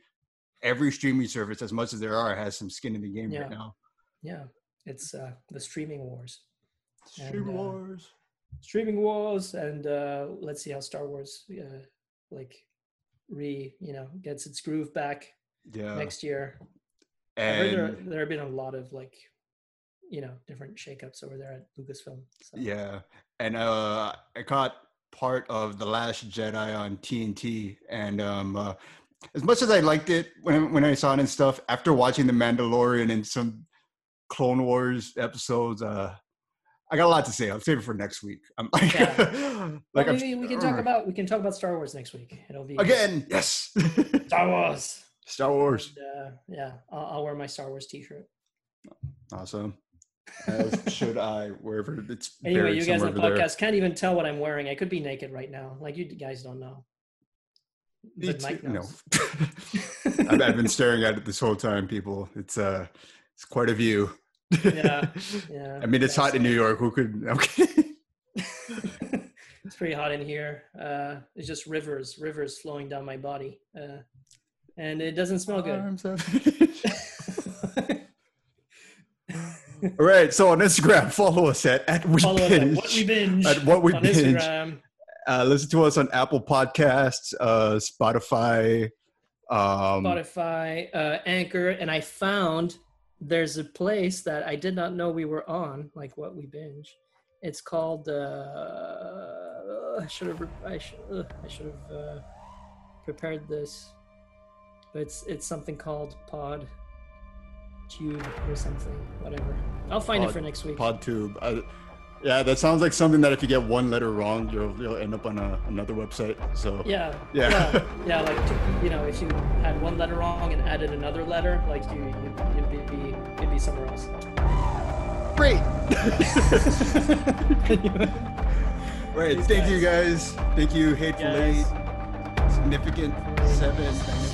every streaming service, as much as there are, has some skin in the game yeah. right now. Yeah, it's uh, the streaming wars. Streaming and, uh, wars. Streaming wars, and uh, let's see how Star Wars uh, like re you know gets its groove back. Yeah. Next year. And there, there have been a lot of like you know different shakeups over there at Lucasfilm. So. Yeah, and uh, I caught part of the Last Jedi on TNT, and um, uh, as much as I liked it when when I saw it and stuff, after watching The Mandalorian and some Clone Wars episodes. Uh, I got a lot to say. I'll save it for next week. I'm like, yeah. like well, maybe we can talk about we can talk about Star Wars next week. It'll be again. Yes, Star Wars. Star Wars. And, uh, yeah, I'll, I'll, wear my Star Wars T-shirt. Awesome. As should I, wherever it's. Anyway, you guys on the podcast there. can't even tell what I'm wearing. I could be naked right now. Like you guys don't know. But Mike knows. No. I've, I've been staring at it this whole time, people. It's uh it's quite a view. Yeah, yeah. I mean, it's hot in New York. Who could? Okay. it's pretty hot in here. Uh, it's just rivers, rivers flowing down my body, uh, and it doesn't smell good. All right. So on Instagram, follow us at, at we follow binge. At what we binge. At what we binge. Instagram. Uh, listen to us on Apple Podcasts, uh, Spotify, um, Spotify, uh, Anchor, and I found there's a place that I did not know we were on, like what we binge. It's called. Uh, I should have. I should. Uh, I should have uh, prepared this. But it's it's something called Pod Tube or something. Whatever. I'll find Pod, it for next week. Pod Tube. I, yeah, that sounds like something that if you get one letter wrong, you'll you'll end up on a, another website. So yeah, yeah, yeah, yeah, Like you know, if you had one letter wrong and added another letter, like you you'd, you'd be, be you'd be somewhere else. Great. Right. Thank guys. you guys. Thank you, Hateful Eight, Significant Seven.